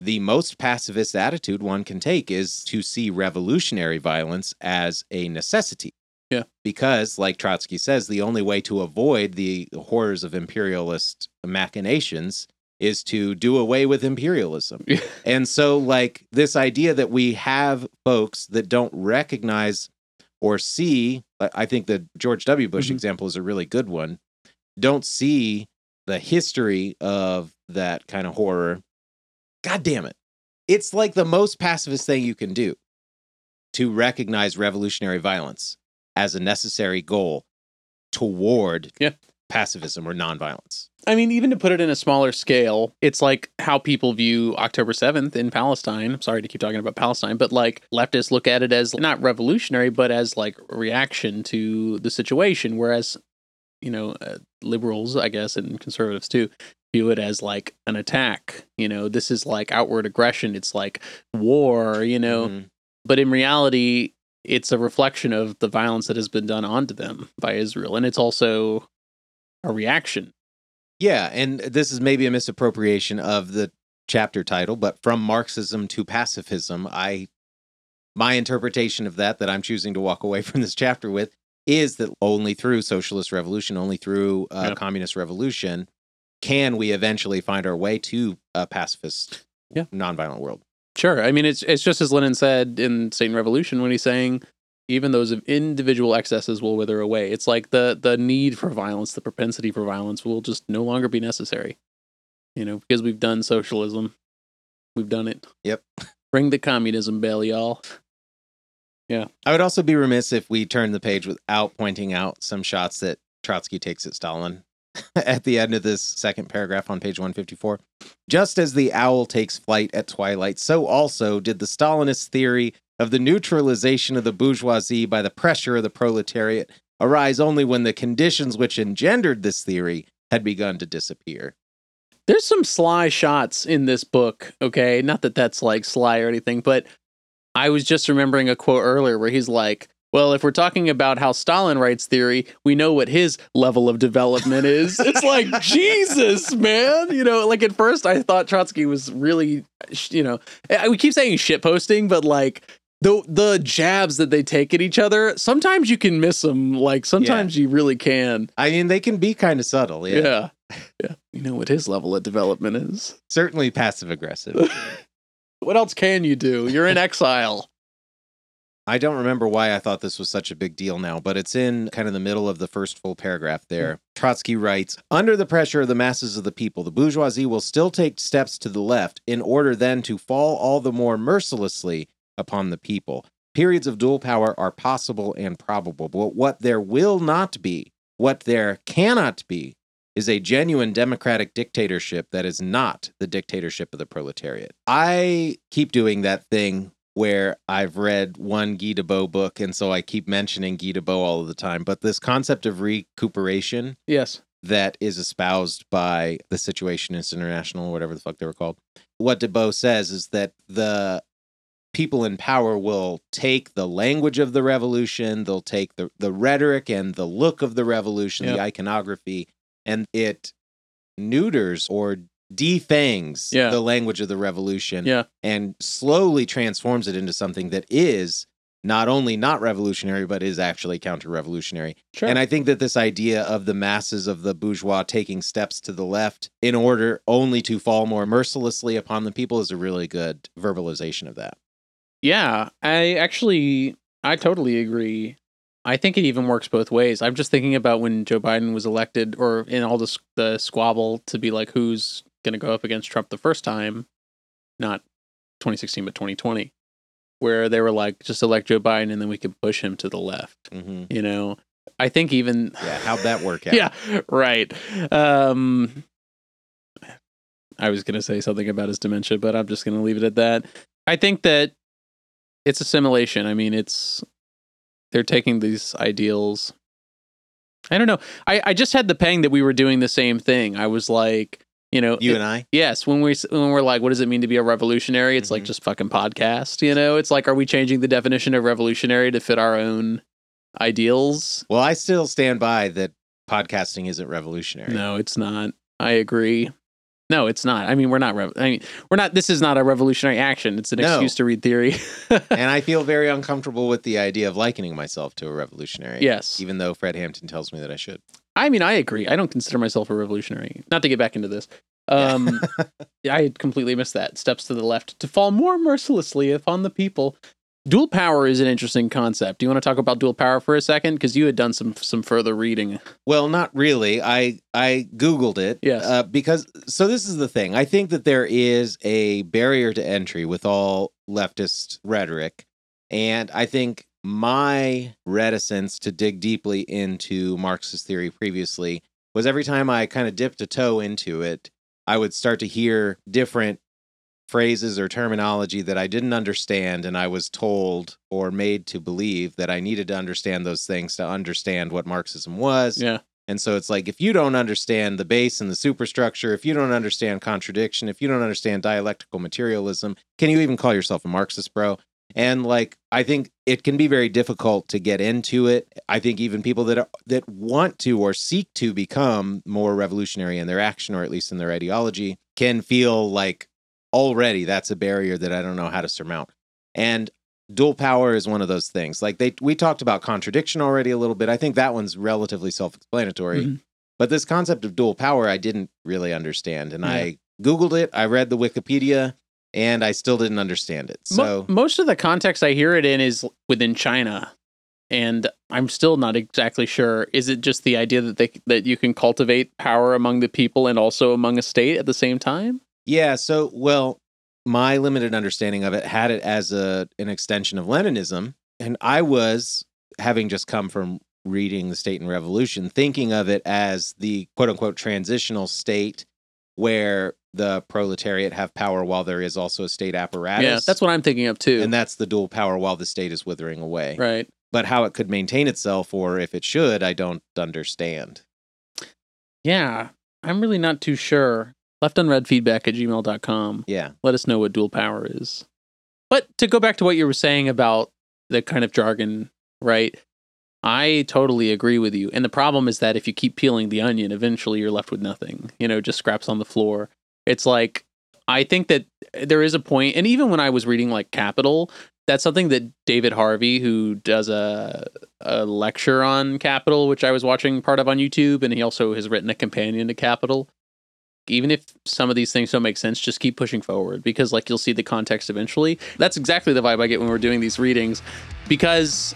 the most pacifist attitude one can take is to see revolutionary violence as a necessity. Yeah. Because, like Trotsky says, the only way to avoid the horrors of imperialist machinations is to do away with imperialism. Yeah. and so, like, this idea that we have folks that don't recognize or see, I- think the George W. Bush Mhm. example is a really good one, don't see the history of that kind of horror. God damn it. It's like the most pacifist thing you can do to recognize revolutionary violence as a necessary goal toward Yeah. pacifism or nonviolence. I mean, even to put it in a smaller scale, it's like how people view October 7th in Palestine. I'm sorry to keep talking about Palestine, but like leftists look at it as not revolutionary, but as like reaction to the situation. Whereas, you know, uh, liberals, I guess, and conservatives too, view it as like an attack. You know, this is like outward aggression. It's like war, you know, Mhm. but in reality, it's a reflection of the violence that has been done onto them by Israel. And it's also a reaction. Yeah, and this is maybe a misappropriation of the chapter title, but from Marxism to pacifism, I my interpretation of that that I'm choosing to walk away (laughs) from this chapter with is that only through socialist revolution, only through uh, Yeah. communist revolution can we eventually find our way to a pacifist, Yeah. nonviolent world? Sure. I mean, it's it's just as Lenin said in State and Revolution when he's saying even those of individual excesses will wither away. It's like the the need for violence, the propensity for violence will just no longer be necessary. You know, because we've done socialism. We've done it. Yep. Bring the communism bell, y'all. Yeah. I would also be remiss if we turned the page without pointing out some shots that Trotsky takes at Stalin (laughs) at the end of this second paragraph on page 154. Just as the owl takes flight at twilight, so also did the Stalinist theory of the neutralization of the bourgeoisie by the pressure of the proletariat arise only when the conditions which engendered this theory had begun to disappear. There's some sly shots in this book, okay? Not that that's like sly or anything, but I was just remembering a quote earlier where he's like, well, if we're talking about how Stalin writes theory, we know what his level of development is. it's like, (laughs) Jesus, man. You know, like at first I thought Trotsky was really, you know, I- we keep saying shit posting, but like, the, the jabs that they take at each other, sometimes you can miss them. Like, sometimes you really can. I mean, they can be kind of subtle, yeah. Yeah. yeah. You know what his level of development is. Certainly passive aggressive. (laughs) What else can you do? You're in (laughs) exile. I don't remember why I thought this was such a big deal now, but it's in kind of the middle of the first full paragraph there. Hmm. Trotsky writes Under the pressure of the masses of the people, the bourgeoisie will still take steps to the left in order then to fall all the more mercilessly upon the people. Periods of dual power are possible and probable, but what there will not be, what there cannot be, is a genuine democratic dictatorship that is not the dictatorship of the proletariat. I keep doing that thing where I've read one Guy Debord book, and so I keep mentioning Guy Debord all of the time. But this concept of recuperation Yes. that is espoused by the Situationist International, or whatever the fuck they were called, what Debord says is that the people in power will take the language of the revolution, they'll take the, the rhetoric and the look of the revolution, the iconography, and it neuters or defangs Yeah. the language of the revolution Yeah. and slowly transforms it into something that is not only not revolutionary, but is actually counter revolutionary. Sure. And I think that this idea of the masses of the bourgeois taking steps to the left in order only to fall more mercilessly upon the people is a really good verbalization of that. yeah, I actually, I totally agree. I think it even works both ways. I'm just thinking about when Joe Biden was elected, or in all this the squabble to be like, who's going to go up against Trump the first time, not 2016 but 2020, where they were like, just elect Joe Biden and then we can push him to the left. hmm You know, I think even Yeah, how'd that work out? (laughs) yeah, right. Um, I was going to say something about his dementia, but I'm just going to leave it at that. I think that it's assimilation. I mean, it's they're taking these ideals. I don't know. I, I just had the pang that we were doing the same thing. I was like, you know, You it- and I? yes, when we when we're like, what does it mean to be a revolutionary? It's like Mhm. just fucking podcast. You know, it's like, are we changing the definition of revolutionary to fit our own ideals? Well, I still stand by that podcasting isn't revolutionary. No, it's not. I agree. No, it's not. I mean, we're not. Rev- I mean, we're not. This is not a revolutionary action. It's an No. excuse to read theory. (laughs) and I feel very uncomfortable with the idea of likening myself to a revolutionary. yes, Even though Fred Hampton tells me that I should. I mean, I agree. I don't consider myself a revolutionary. Not to get back into this. Um, (laughs) I had completely missed that. Steps to the left to fall more mercilessly upon the people. Dual power is an interesting concept. Do you want to talk about dual power for a second? Because you had done some some further reading. Well, not really. I I googled it. Yes. Uh, because so this is the thing. I think that there is a barrier to entry with all leftist rhetoric, and I think my reticence to dig deeply into Marxist theory previously was every time I kind of dipped a toe into it, I would start to hear different phrases or terminology that I didn't understand, and I was told or made to believe that I needed to understand those things to understand what Marxism was. Yeah. And so it's like if you don't understand the base and the superstructure, if you don't understand contradiction, if you don't understand dialectical materialism, can you even call yourself a Marxist, bro? And like I think it can be very difficult to get into it. I think even people that are, that want to or seek to become more revolutionary in their action or at least in their ideology can feel like already that's a barrier that I don't know how to surmount. And dual power is one of those things. Like they we talked about contradiction already a little bit. I think that one's relatively self-explanatory. Mhm. But this concept of dual power, I didn't really understand. And I Googled it, I read the Wikipedia, and I still didn't understand it. Mo- So, most of the context I hear it in is within China, and I'm still not exactly sure. Is it just the idea that they that you can cultivate power among the people and also among a state at the same time? Yeah, so, well, my limited understanding of it had it as a an extension of Leninism. And I was, having just come from reading The State and Revolution, thinking of it as the quote unquote transitional state where the proletariat have power while there is also a state apparatus. Yeah, that's what I'm thinking of too. and that's the dual power while the state is withering away. right. But how it could maintain itself or if it should, I don't understand. Yeah, I'm really not too sure. Left unread feedback at gmail.com. Yeah. Let us know what dual power is. But to go back to what you were saying about the kind of jargon, right? I totally agree with you. And the problem is that if you keep peeling the onion, eventually you're left with nothing, you know, just scraps on the floor. It's like, I think that there is a point, and even when I was reading like Capital, that's something that David Harvey, who does a, a lecture on Capital, which I was watching part of on YouTube, and he also has written a companion to Capital. Even if some of these things don't make sense, just keep pushing forward because, like, you'll see the context eventually. That's exactly the vibe I get when we're doing these readings because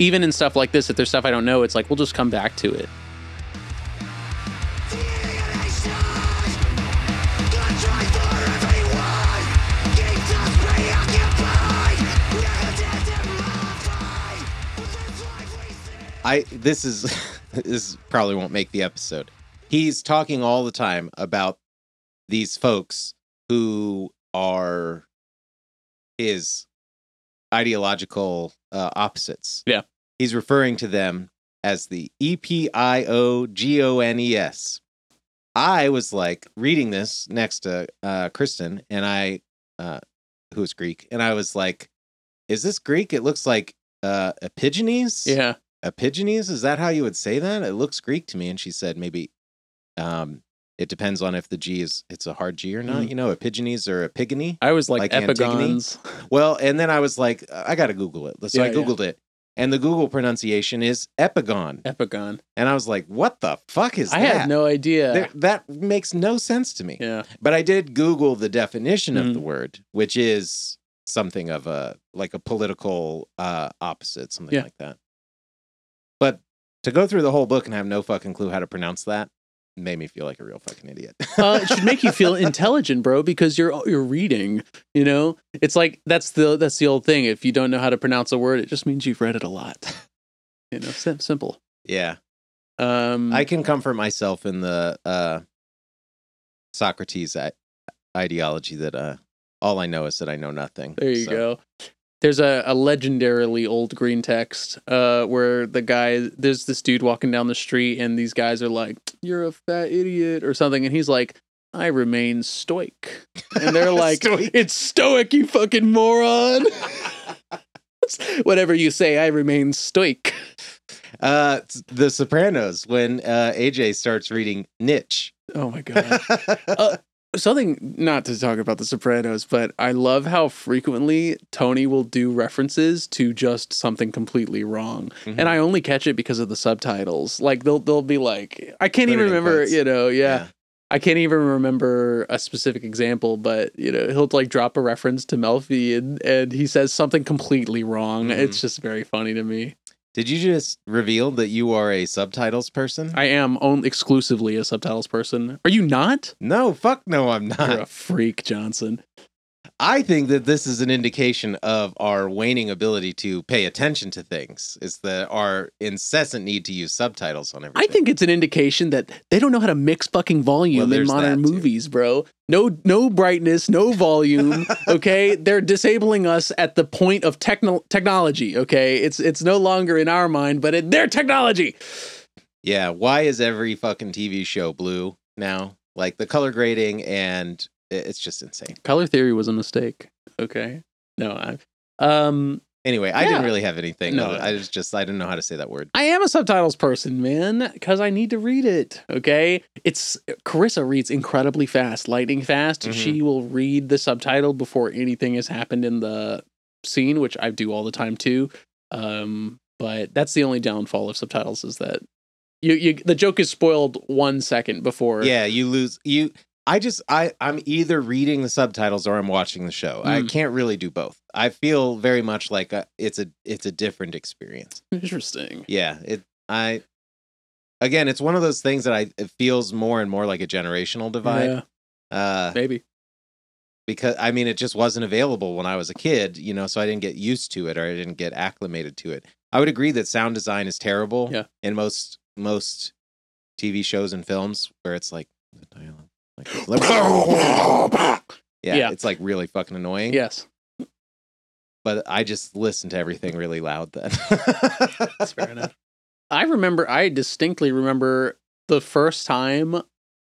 even in stuff like this, if there's stuff I don't know, it's like we'll just come back to it. I this is (laughs) this probably won't make the episode. He's talking all the time about these folks who are his ideological uh, opposites. Yeah. He's referring to them as the E P I O G O N E S. I was like reading this next to uh, Kristen, and I, uh, who is Greek, and I was like, "Is this Greek? It looks like uh, Epigenes." Yeah. Epigenes? Is that how you would say that? It looks Greek to me. And she said maybe um it depends on if the G is it's a hard G or not. Mm. You know, Epigenes or Epigony. I was like, Like Antigone? epigons. (laughs) Well, and then I was like, I gotta Google it. So I Yeah, yeah. Googled it. And the Google pronunciation is epigon. Epigon. And I was like, what the fuck is I that? I had no idea. There- that makes no sense to me. yeah. But I did Google the definition of Mhm. the word, which is something of a like a political uh opposite, something Yeah. like that. But to go through the whole book and have no fucking clue how to pronounce that made me feel like a real fucking idiot. (laughs) uh, it should make you feel intelligent, bro, because you're you're reading. You know, it's like that's the that's the old thing. If you don't know how to pronounce a word, it just means you've read it a lot. (laughs) You know, sim- simple. yeah. Um, I can comfort myself in the uh Socrates i- ideology that uh all I know is that I know nothing. there you So, go. There's a, a legendarily old green text uh, where the guy, there's this dude walking down the street, and these guys are like, "You're a fat idiot" or something, and he's like, "I remain stoic," and they're (laughs) like, Stoic. "It's stoic, you fucking moron." (laughs) Whatever you say, I remain stoic. Uh The Sopranos when uh AJ starts reading niche. Oh my god. (laughs) Uh, Something not to talk about The Sopranos, but I love how frequently Tony will do references to just something completely wrong, Mhm. and I only catch it because of the subtitles. Like they'll they'll be like, I can't Put even remember, you know, yeah, I can't even remember a specific example, but you know, he'll like drop a reference to Melfi, and and he says something completely wrong. Mhm. It's just very funny to me. Did you just reveal that you are a subtitles person? I am on exclusively a subtitles person. Are you not? no, fuck no, I'm not. You're a freak, Johnson. I think that this is an indication of our waning ability to pay attention to things. Is that our incessant need to use subtitles on everything. I think it's an indication that they don't know how to mix fucking volume Well, in modern movies, bro. No, no brightness, no volume. (laughs) okay, they're disabling us at the point of techno- technology. Okay, it's it's no longer in our mind, but in their technology. Yeah, why is every fucking TV show blue now? Like the color grading and it's just insane. Color theory was a mistake. Okay, no, I, um, Anyway, I Yeah. didn't really have anything. No. I was just I didn't know how to say that word. I am a subtitles person, man, because I need to read it. Okay, it's Carissa reads incredibly fast, lightning fast. Mhm. She will read the subtitle before anything has happened in the scene, which I do all the time too. Um, but that's the only downfall of subtitles is that you, you the joke is spoiled one second before. Yeah, you lose you. I just I I'm either reading the subtitles or I'm watching the show. I Mm. can't really do both. I feel very much like a, it's a it's a different experience. Interesting. Yeah, it I again, it's one of those things that I it feels more and more like a generational divide. Yeah, Uh maybe. because I mean it just wasn't available when I was a kid, you know, so I didn't get used to it or I didn't get acclimated to it. I would agree that sound design is terrible Yeah. in most most TV shows and films where it's like the dialogue like yeah, Yeah. it's like really fucking annoying. Yes, But I just listen to everything really loud then. (laughs) that's fair enough. I remember. I distinctly remember the first time.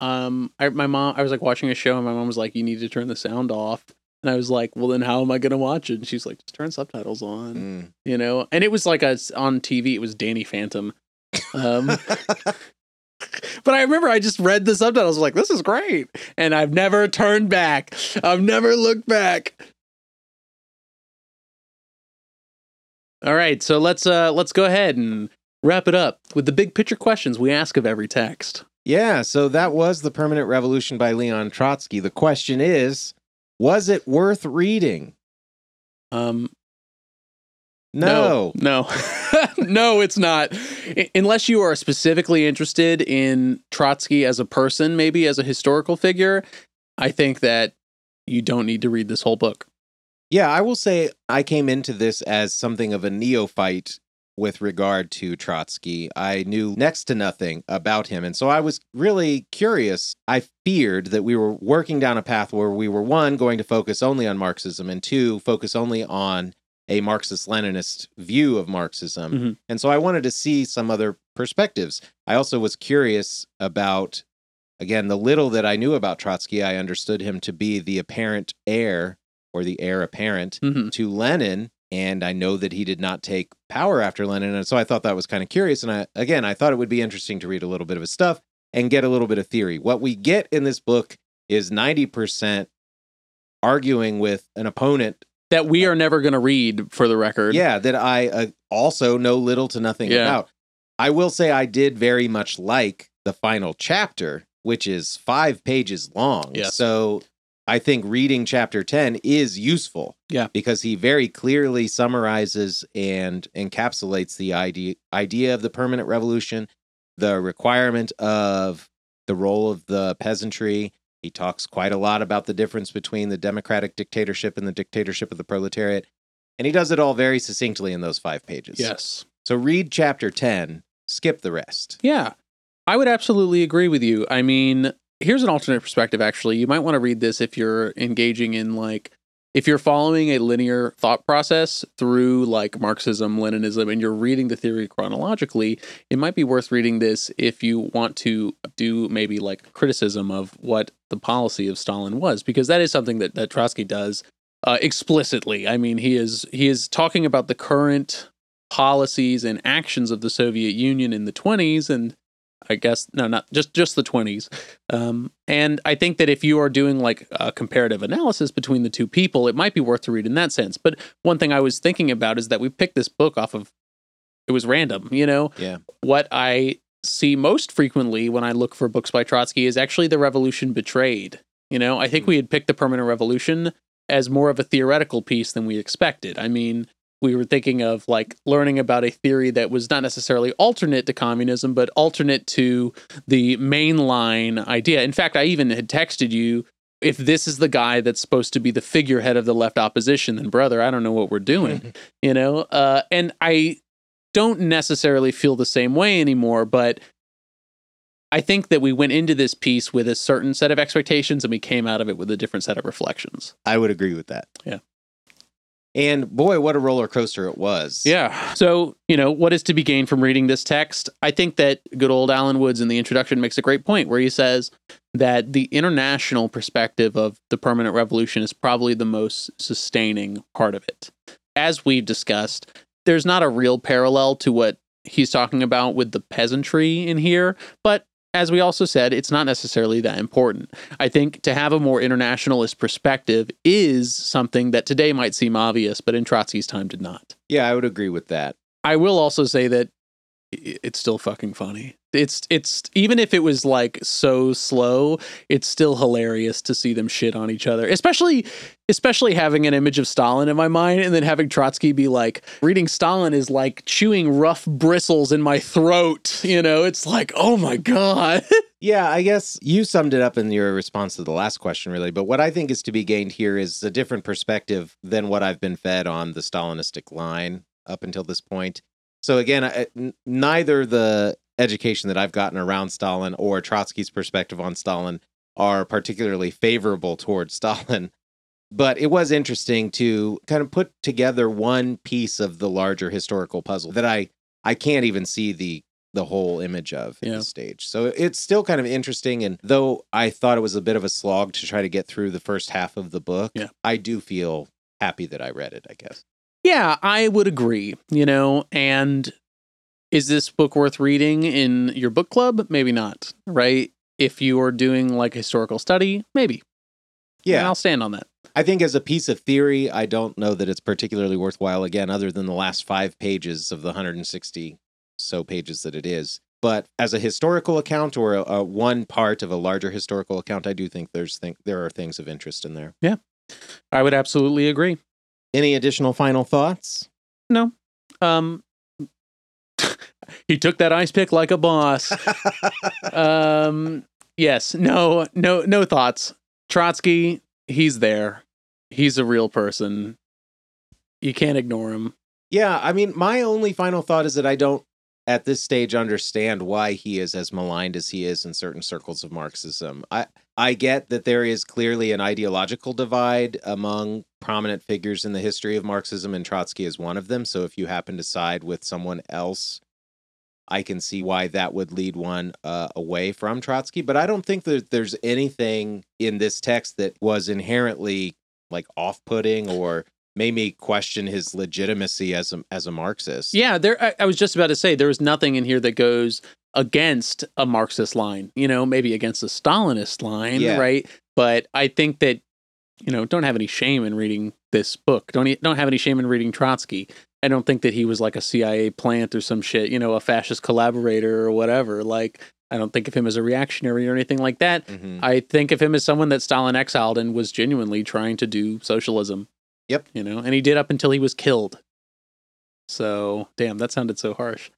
Um, I, my mom. I was like watching a show, and my mom was like, "You need to turn the sound off." And I was like, "Well, then how am I gonna watch it?" And she's like, "Just turn subtitles on." Mm. You know. And it was like a on TV. It was Danny Phantom. Um, (laughs) But I remember I just read the subtitles like this is great and I've never turned back. I've never looked back. All right, so let's uh let's go ahead and wrap it up with the big picture questions we ask of every text. Yeah, so that was The Permanent Revolution by Leon Trotsky. The question is, was it worth reading? Um No. No. (laughs) no, it's not. I- unless you are specifically interested in Trotsky as a person, maybe as a historical figure, I think that you don't need to read this whole book. Yeah, I will say I came into this as something of a neophyte with regard to Trotsky. I knew next to nothing about him. And so I was really curious. I feared that we were working down a path where we were, one, going to focus only on Marxism, and two, focus only on a Marxist Leninist view of Marxism. Mhm. And so I wanted to see some other perspectives. I also was curious about, again, the little that I knew about Trotsky. I understood him to be the apparent heir or the heir apparent Mhm. to Lenin. And I know that he did not take power after Lenin. And so I thought that was kind of curious. And I, again, I thought it would be interesting to read a little bit of his stuff and get a little bit of theory. What we get in this book is 90% arguing with an opponent. That we are never going to read for the record. Yeah, that I uh, also know little to nothing Yeah. about. I will say I did very much like the final chapter, which is five pages long. Yes. So I think reading chapter 10 is useful. Yeah. Because he very clearly summarizes and encapsulates the idea idea of the permanent revolution, the requirement of the role of the peasantry. He talks quite a lot about the difference between the democratic dictatorship and the dictatorship of the proletariat. And he does it all very succinctly in those five pages. Yes. So read chapter 10, skip the rest. Yeah. I would absolutely agree with you. I mean, here's an alternate perspective actually. You might want to read this if you're engaging in like if you're following a linear thought process through like Marxism, Leninism, and you're reading the theory chronologically, it might be worth reading this if you want to do maybe like criticism of what the policy of Stalin was, because that is something that, that Trotsky does uh, explicitly. I mean, he is he is talking about the current policies and actions of the Soviet Union in the 20s and I guess no, not just just the twenties. Um, and I think that if you are doing like a comparative analysis between the two people, it might be worth to read in that sense. But one thing I was thinking about is that we picked this book off of it was random. You know, Yeah. what I see most frequently when I look for books by Trotsky is actually the Revolution Betrayed. You know, I think Hmm. we had picked the Permanent Revolution as more of a theoretical piece than we expected. I mean, we were thinking of like learning about a theory that was not necessarily alternate to communism, but alternate to the mainline idea. In fact, I even had texted you if this is the guy that's supposed to be the figurehead of the left opposition, then brother, I don't know what we're doing, (laughs) you know? Uh, and I don't necessarily feel the same way anymore, but I think that we went into this piece with a certain set of expectations and we came out of it with a different set of reflections. I would agree with that. Yeah. And boy, what a roller coaster it was. Yeah. So, you know, what is to be gained from reading this text? I think that good old Alan Woods in the introduction makes a great point where he says that the international perspective of the permanent revolution is probably the most sustaining part of it. As we've discussed, there's not a real parallel to what he's talking about with the peasantry in here, but as we also said, it's not necessarily that important. I think to have a more internationalist perspective is something that today might seem obvious, but in Trotsky's time did not. Yeah, I would agree with that. I will also say that it's still fucking funny. It's it's even if it was like so slow, it's still hilarious to see them shit on each other. Especially especially having an image of Stalin in my mind and then having Trotsky be like reading Stalin is like chewing rough bristles in my throat, you know? It's like, "Oh my god." (laughs) Yeah, I guess you summed it up in your response to the last question, really. But what I think is to be gained here is a different perspective than what I've been fed on the Stalinistic line up until this point. So, again, I, n- neither the education that I've gotten around Stalin or Trotsky's perspective on Stalin are particularly favorable towards (laughs) Stalin. But it was interesting to kind of put together one piece of the larger historical puzzle that I I can't even see the the whole image of at Yeah. this stage. So it's still kind of interesting. And though I thought it was a bit of a slog to try to get through the first half of the book, Yeah. I do feel happy that I read it, I guess. Yeah, I would agree, you know, and is this book worth reading in your book club? Maybe not, right? If you are doing like a historical study, maybe. And Yeah. I'll stand on that. I think as a piece of theory, I don't know that it's particularly worthwhile, again, other than the last five pages of the 160 so pages that it is. But as a historical account or a, a one part of a larger historical account, I do think there's think there are things of interest in there. Yeah. I would absolutely agree. Any additional final thoughts? No. Um he took that ice pick like a boss. (laughs) um yes, no, no no thoughts. Trotsky, he's there. He's a real person. You can't ignore him. Yeah, I mean, my only final thought is that I don't, at this stage, understand why he is as maligned as he is in certain circles of Marxism. I I get that there is clearly an ideological divide among prominent figures in the history of Marxism, and Trotsky is one of them. So if you happen to side with someone else, I can see why that would lead one uh, away from Trotsky. But I don't think that there's anything in this text that was inherently like off-putting or made me question his legitimacy as a as a Marxist. Yeah, there. I, I was just about to say there was nothing in here that goes against a Marxist line. You know, maybe against a Stalinist line, Yeah. right? But I think that you know, don't have any shame in reading this book. Don't don't have any shame in reading Trotsky. I don't think that he was like a CIA plant or some shit. You know, a fascist collaborator or whatever. Like, I don't think of him as a reactionary or anything like that. Mhm. I think of him as someone that Stalin exiled and was genuinely trying to do socialism. Yep. You know, and he did up until he was killed. So, damn, that sounded so harsh.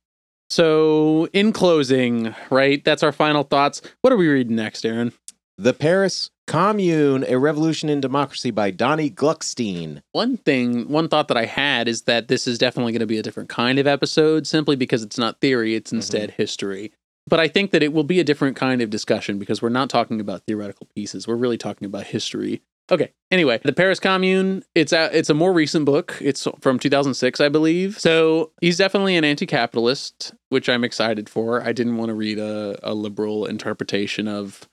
So, in closing, right? That's our final thoughts. What are we reading next, Aaron? The Paris Commune: A Revolution in Democracy by Donny Gluckstein. One thing, one thought that I had is that this is definitely going to be a different kind of episode simply because it's not theory, it's mm-hmm. instead history. But I think that it will be a different kind of discussion because we're not talking about theoretical pieces. We're really talking about history. Okay. Anyway, the Paris Commune. It's a it's a more recent book. It's from 2006, I believe. So he's definitely an anti-capitalist, which I'm excited for. I didn't want to read a, a liberal interpretation of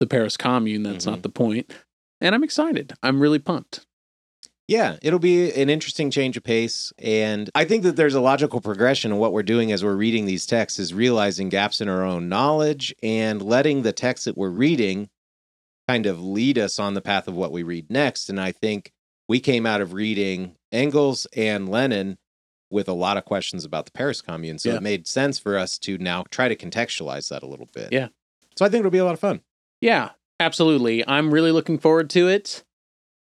the Paris Commune. That's Mhm. not the point. And I'm excited. I'm really pumped. Yeah, it'll be an interesting change of pace. And I think that there's a logical progression in what we're doing as we're reading these texts is realizing gaps in our own knowledge and letting the text that we're reading kind of lead us on the path of what we read next. And I think we came out of reading Engels and Lenin with a lot of questions about the Paris Commune. So Yeah. it made sense for us to now try to contextualize that a little bit. Yeah. So I think it'll be a lot of fun. Yeah, absolutely. I'm really looking forward to it.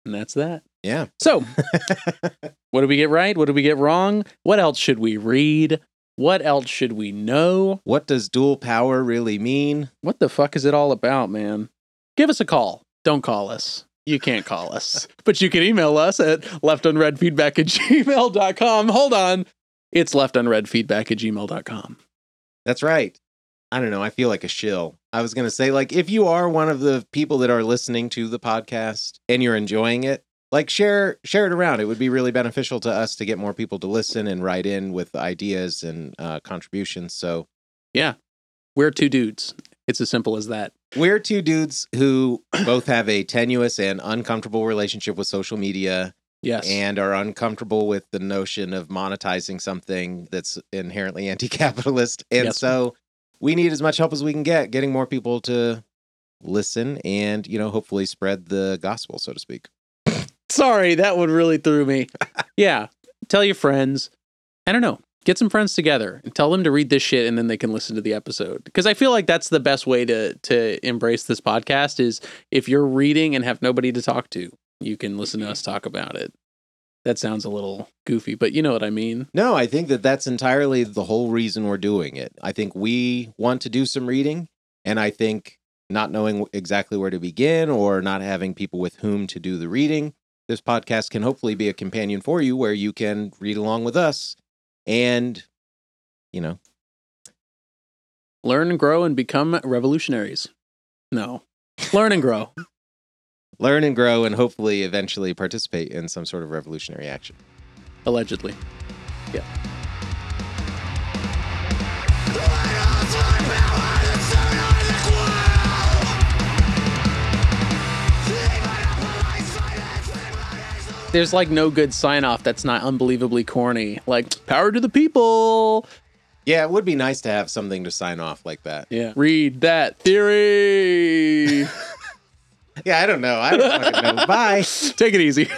And that's that. Yeah. So, (laughs) what did we get right? What did we get wrong? What else should we read? What else should we know? what does dual power really mean? What the fuck is it all about, man? Give us a call. Don't call us. You can't call us. (laughs) but you can email us at leftunreadfeedback at gmail.com. Hold on. It's leftunreadfeedback at gmail.com. That's right. I don't know. I feel like a shill. I was going to say, like, if you are one of the people that are listening to the podcast and you're enjoying it, like share share it around. It would be really beneficial to us to get more people to listen and write in with ideas and uh, contributions. So yeah We're two dudes. It's as simple as that. we're two dudes who (clears throat) both have a tenuous and uncomfortable relationship with social media Yes. and are uncomfortable with the notion of monetizing something that's inherently (laughs) anti-capitalist and Yes. so we need as much help as we can get getting more people to listen and you know hopefully spread the gospel so to speak Sorry, that one really threw me. (laughs) yeah. Tell your friends. I don't know. Get some friends together and tell them to read this shit and then they can listen to the episode. Because I feel like that's the best way to to embrace this podcast is if you're reading and have nobody to talk to, you can listen to us talk about it. That sounds a little goofy, but you know what I mean. No, I think that that's entirely the whole reason we're doing it. I think we want to do some reading, and I think not knowing exactly where to begin or not having people with whom to do the reading, this podcast can hopefully be a companion for you where you can read along with us and, you know, Learn and grow and become revolutionaries. No. Learn and grow. (laughs) learn and grow and hopefully eventually participate in some sort of revolutionary action. Allegedly. There's like no good sign off that's not unbelievably corny. Like, power to the people. Yeah, it would be nice to have something to sign off like that. Yeah. Read that theory. (laughs) Yeah, I don't know. I don't fucking know. Bye. (laughs) Take it easy.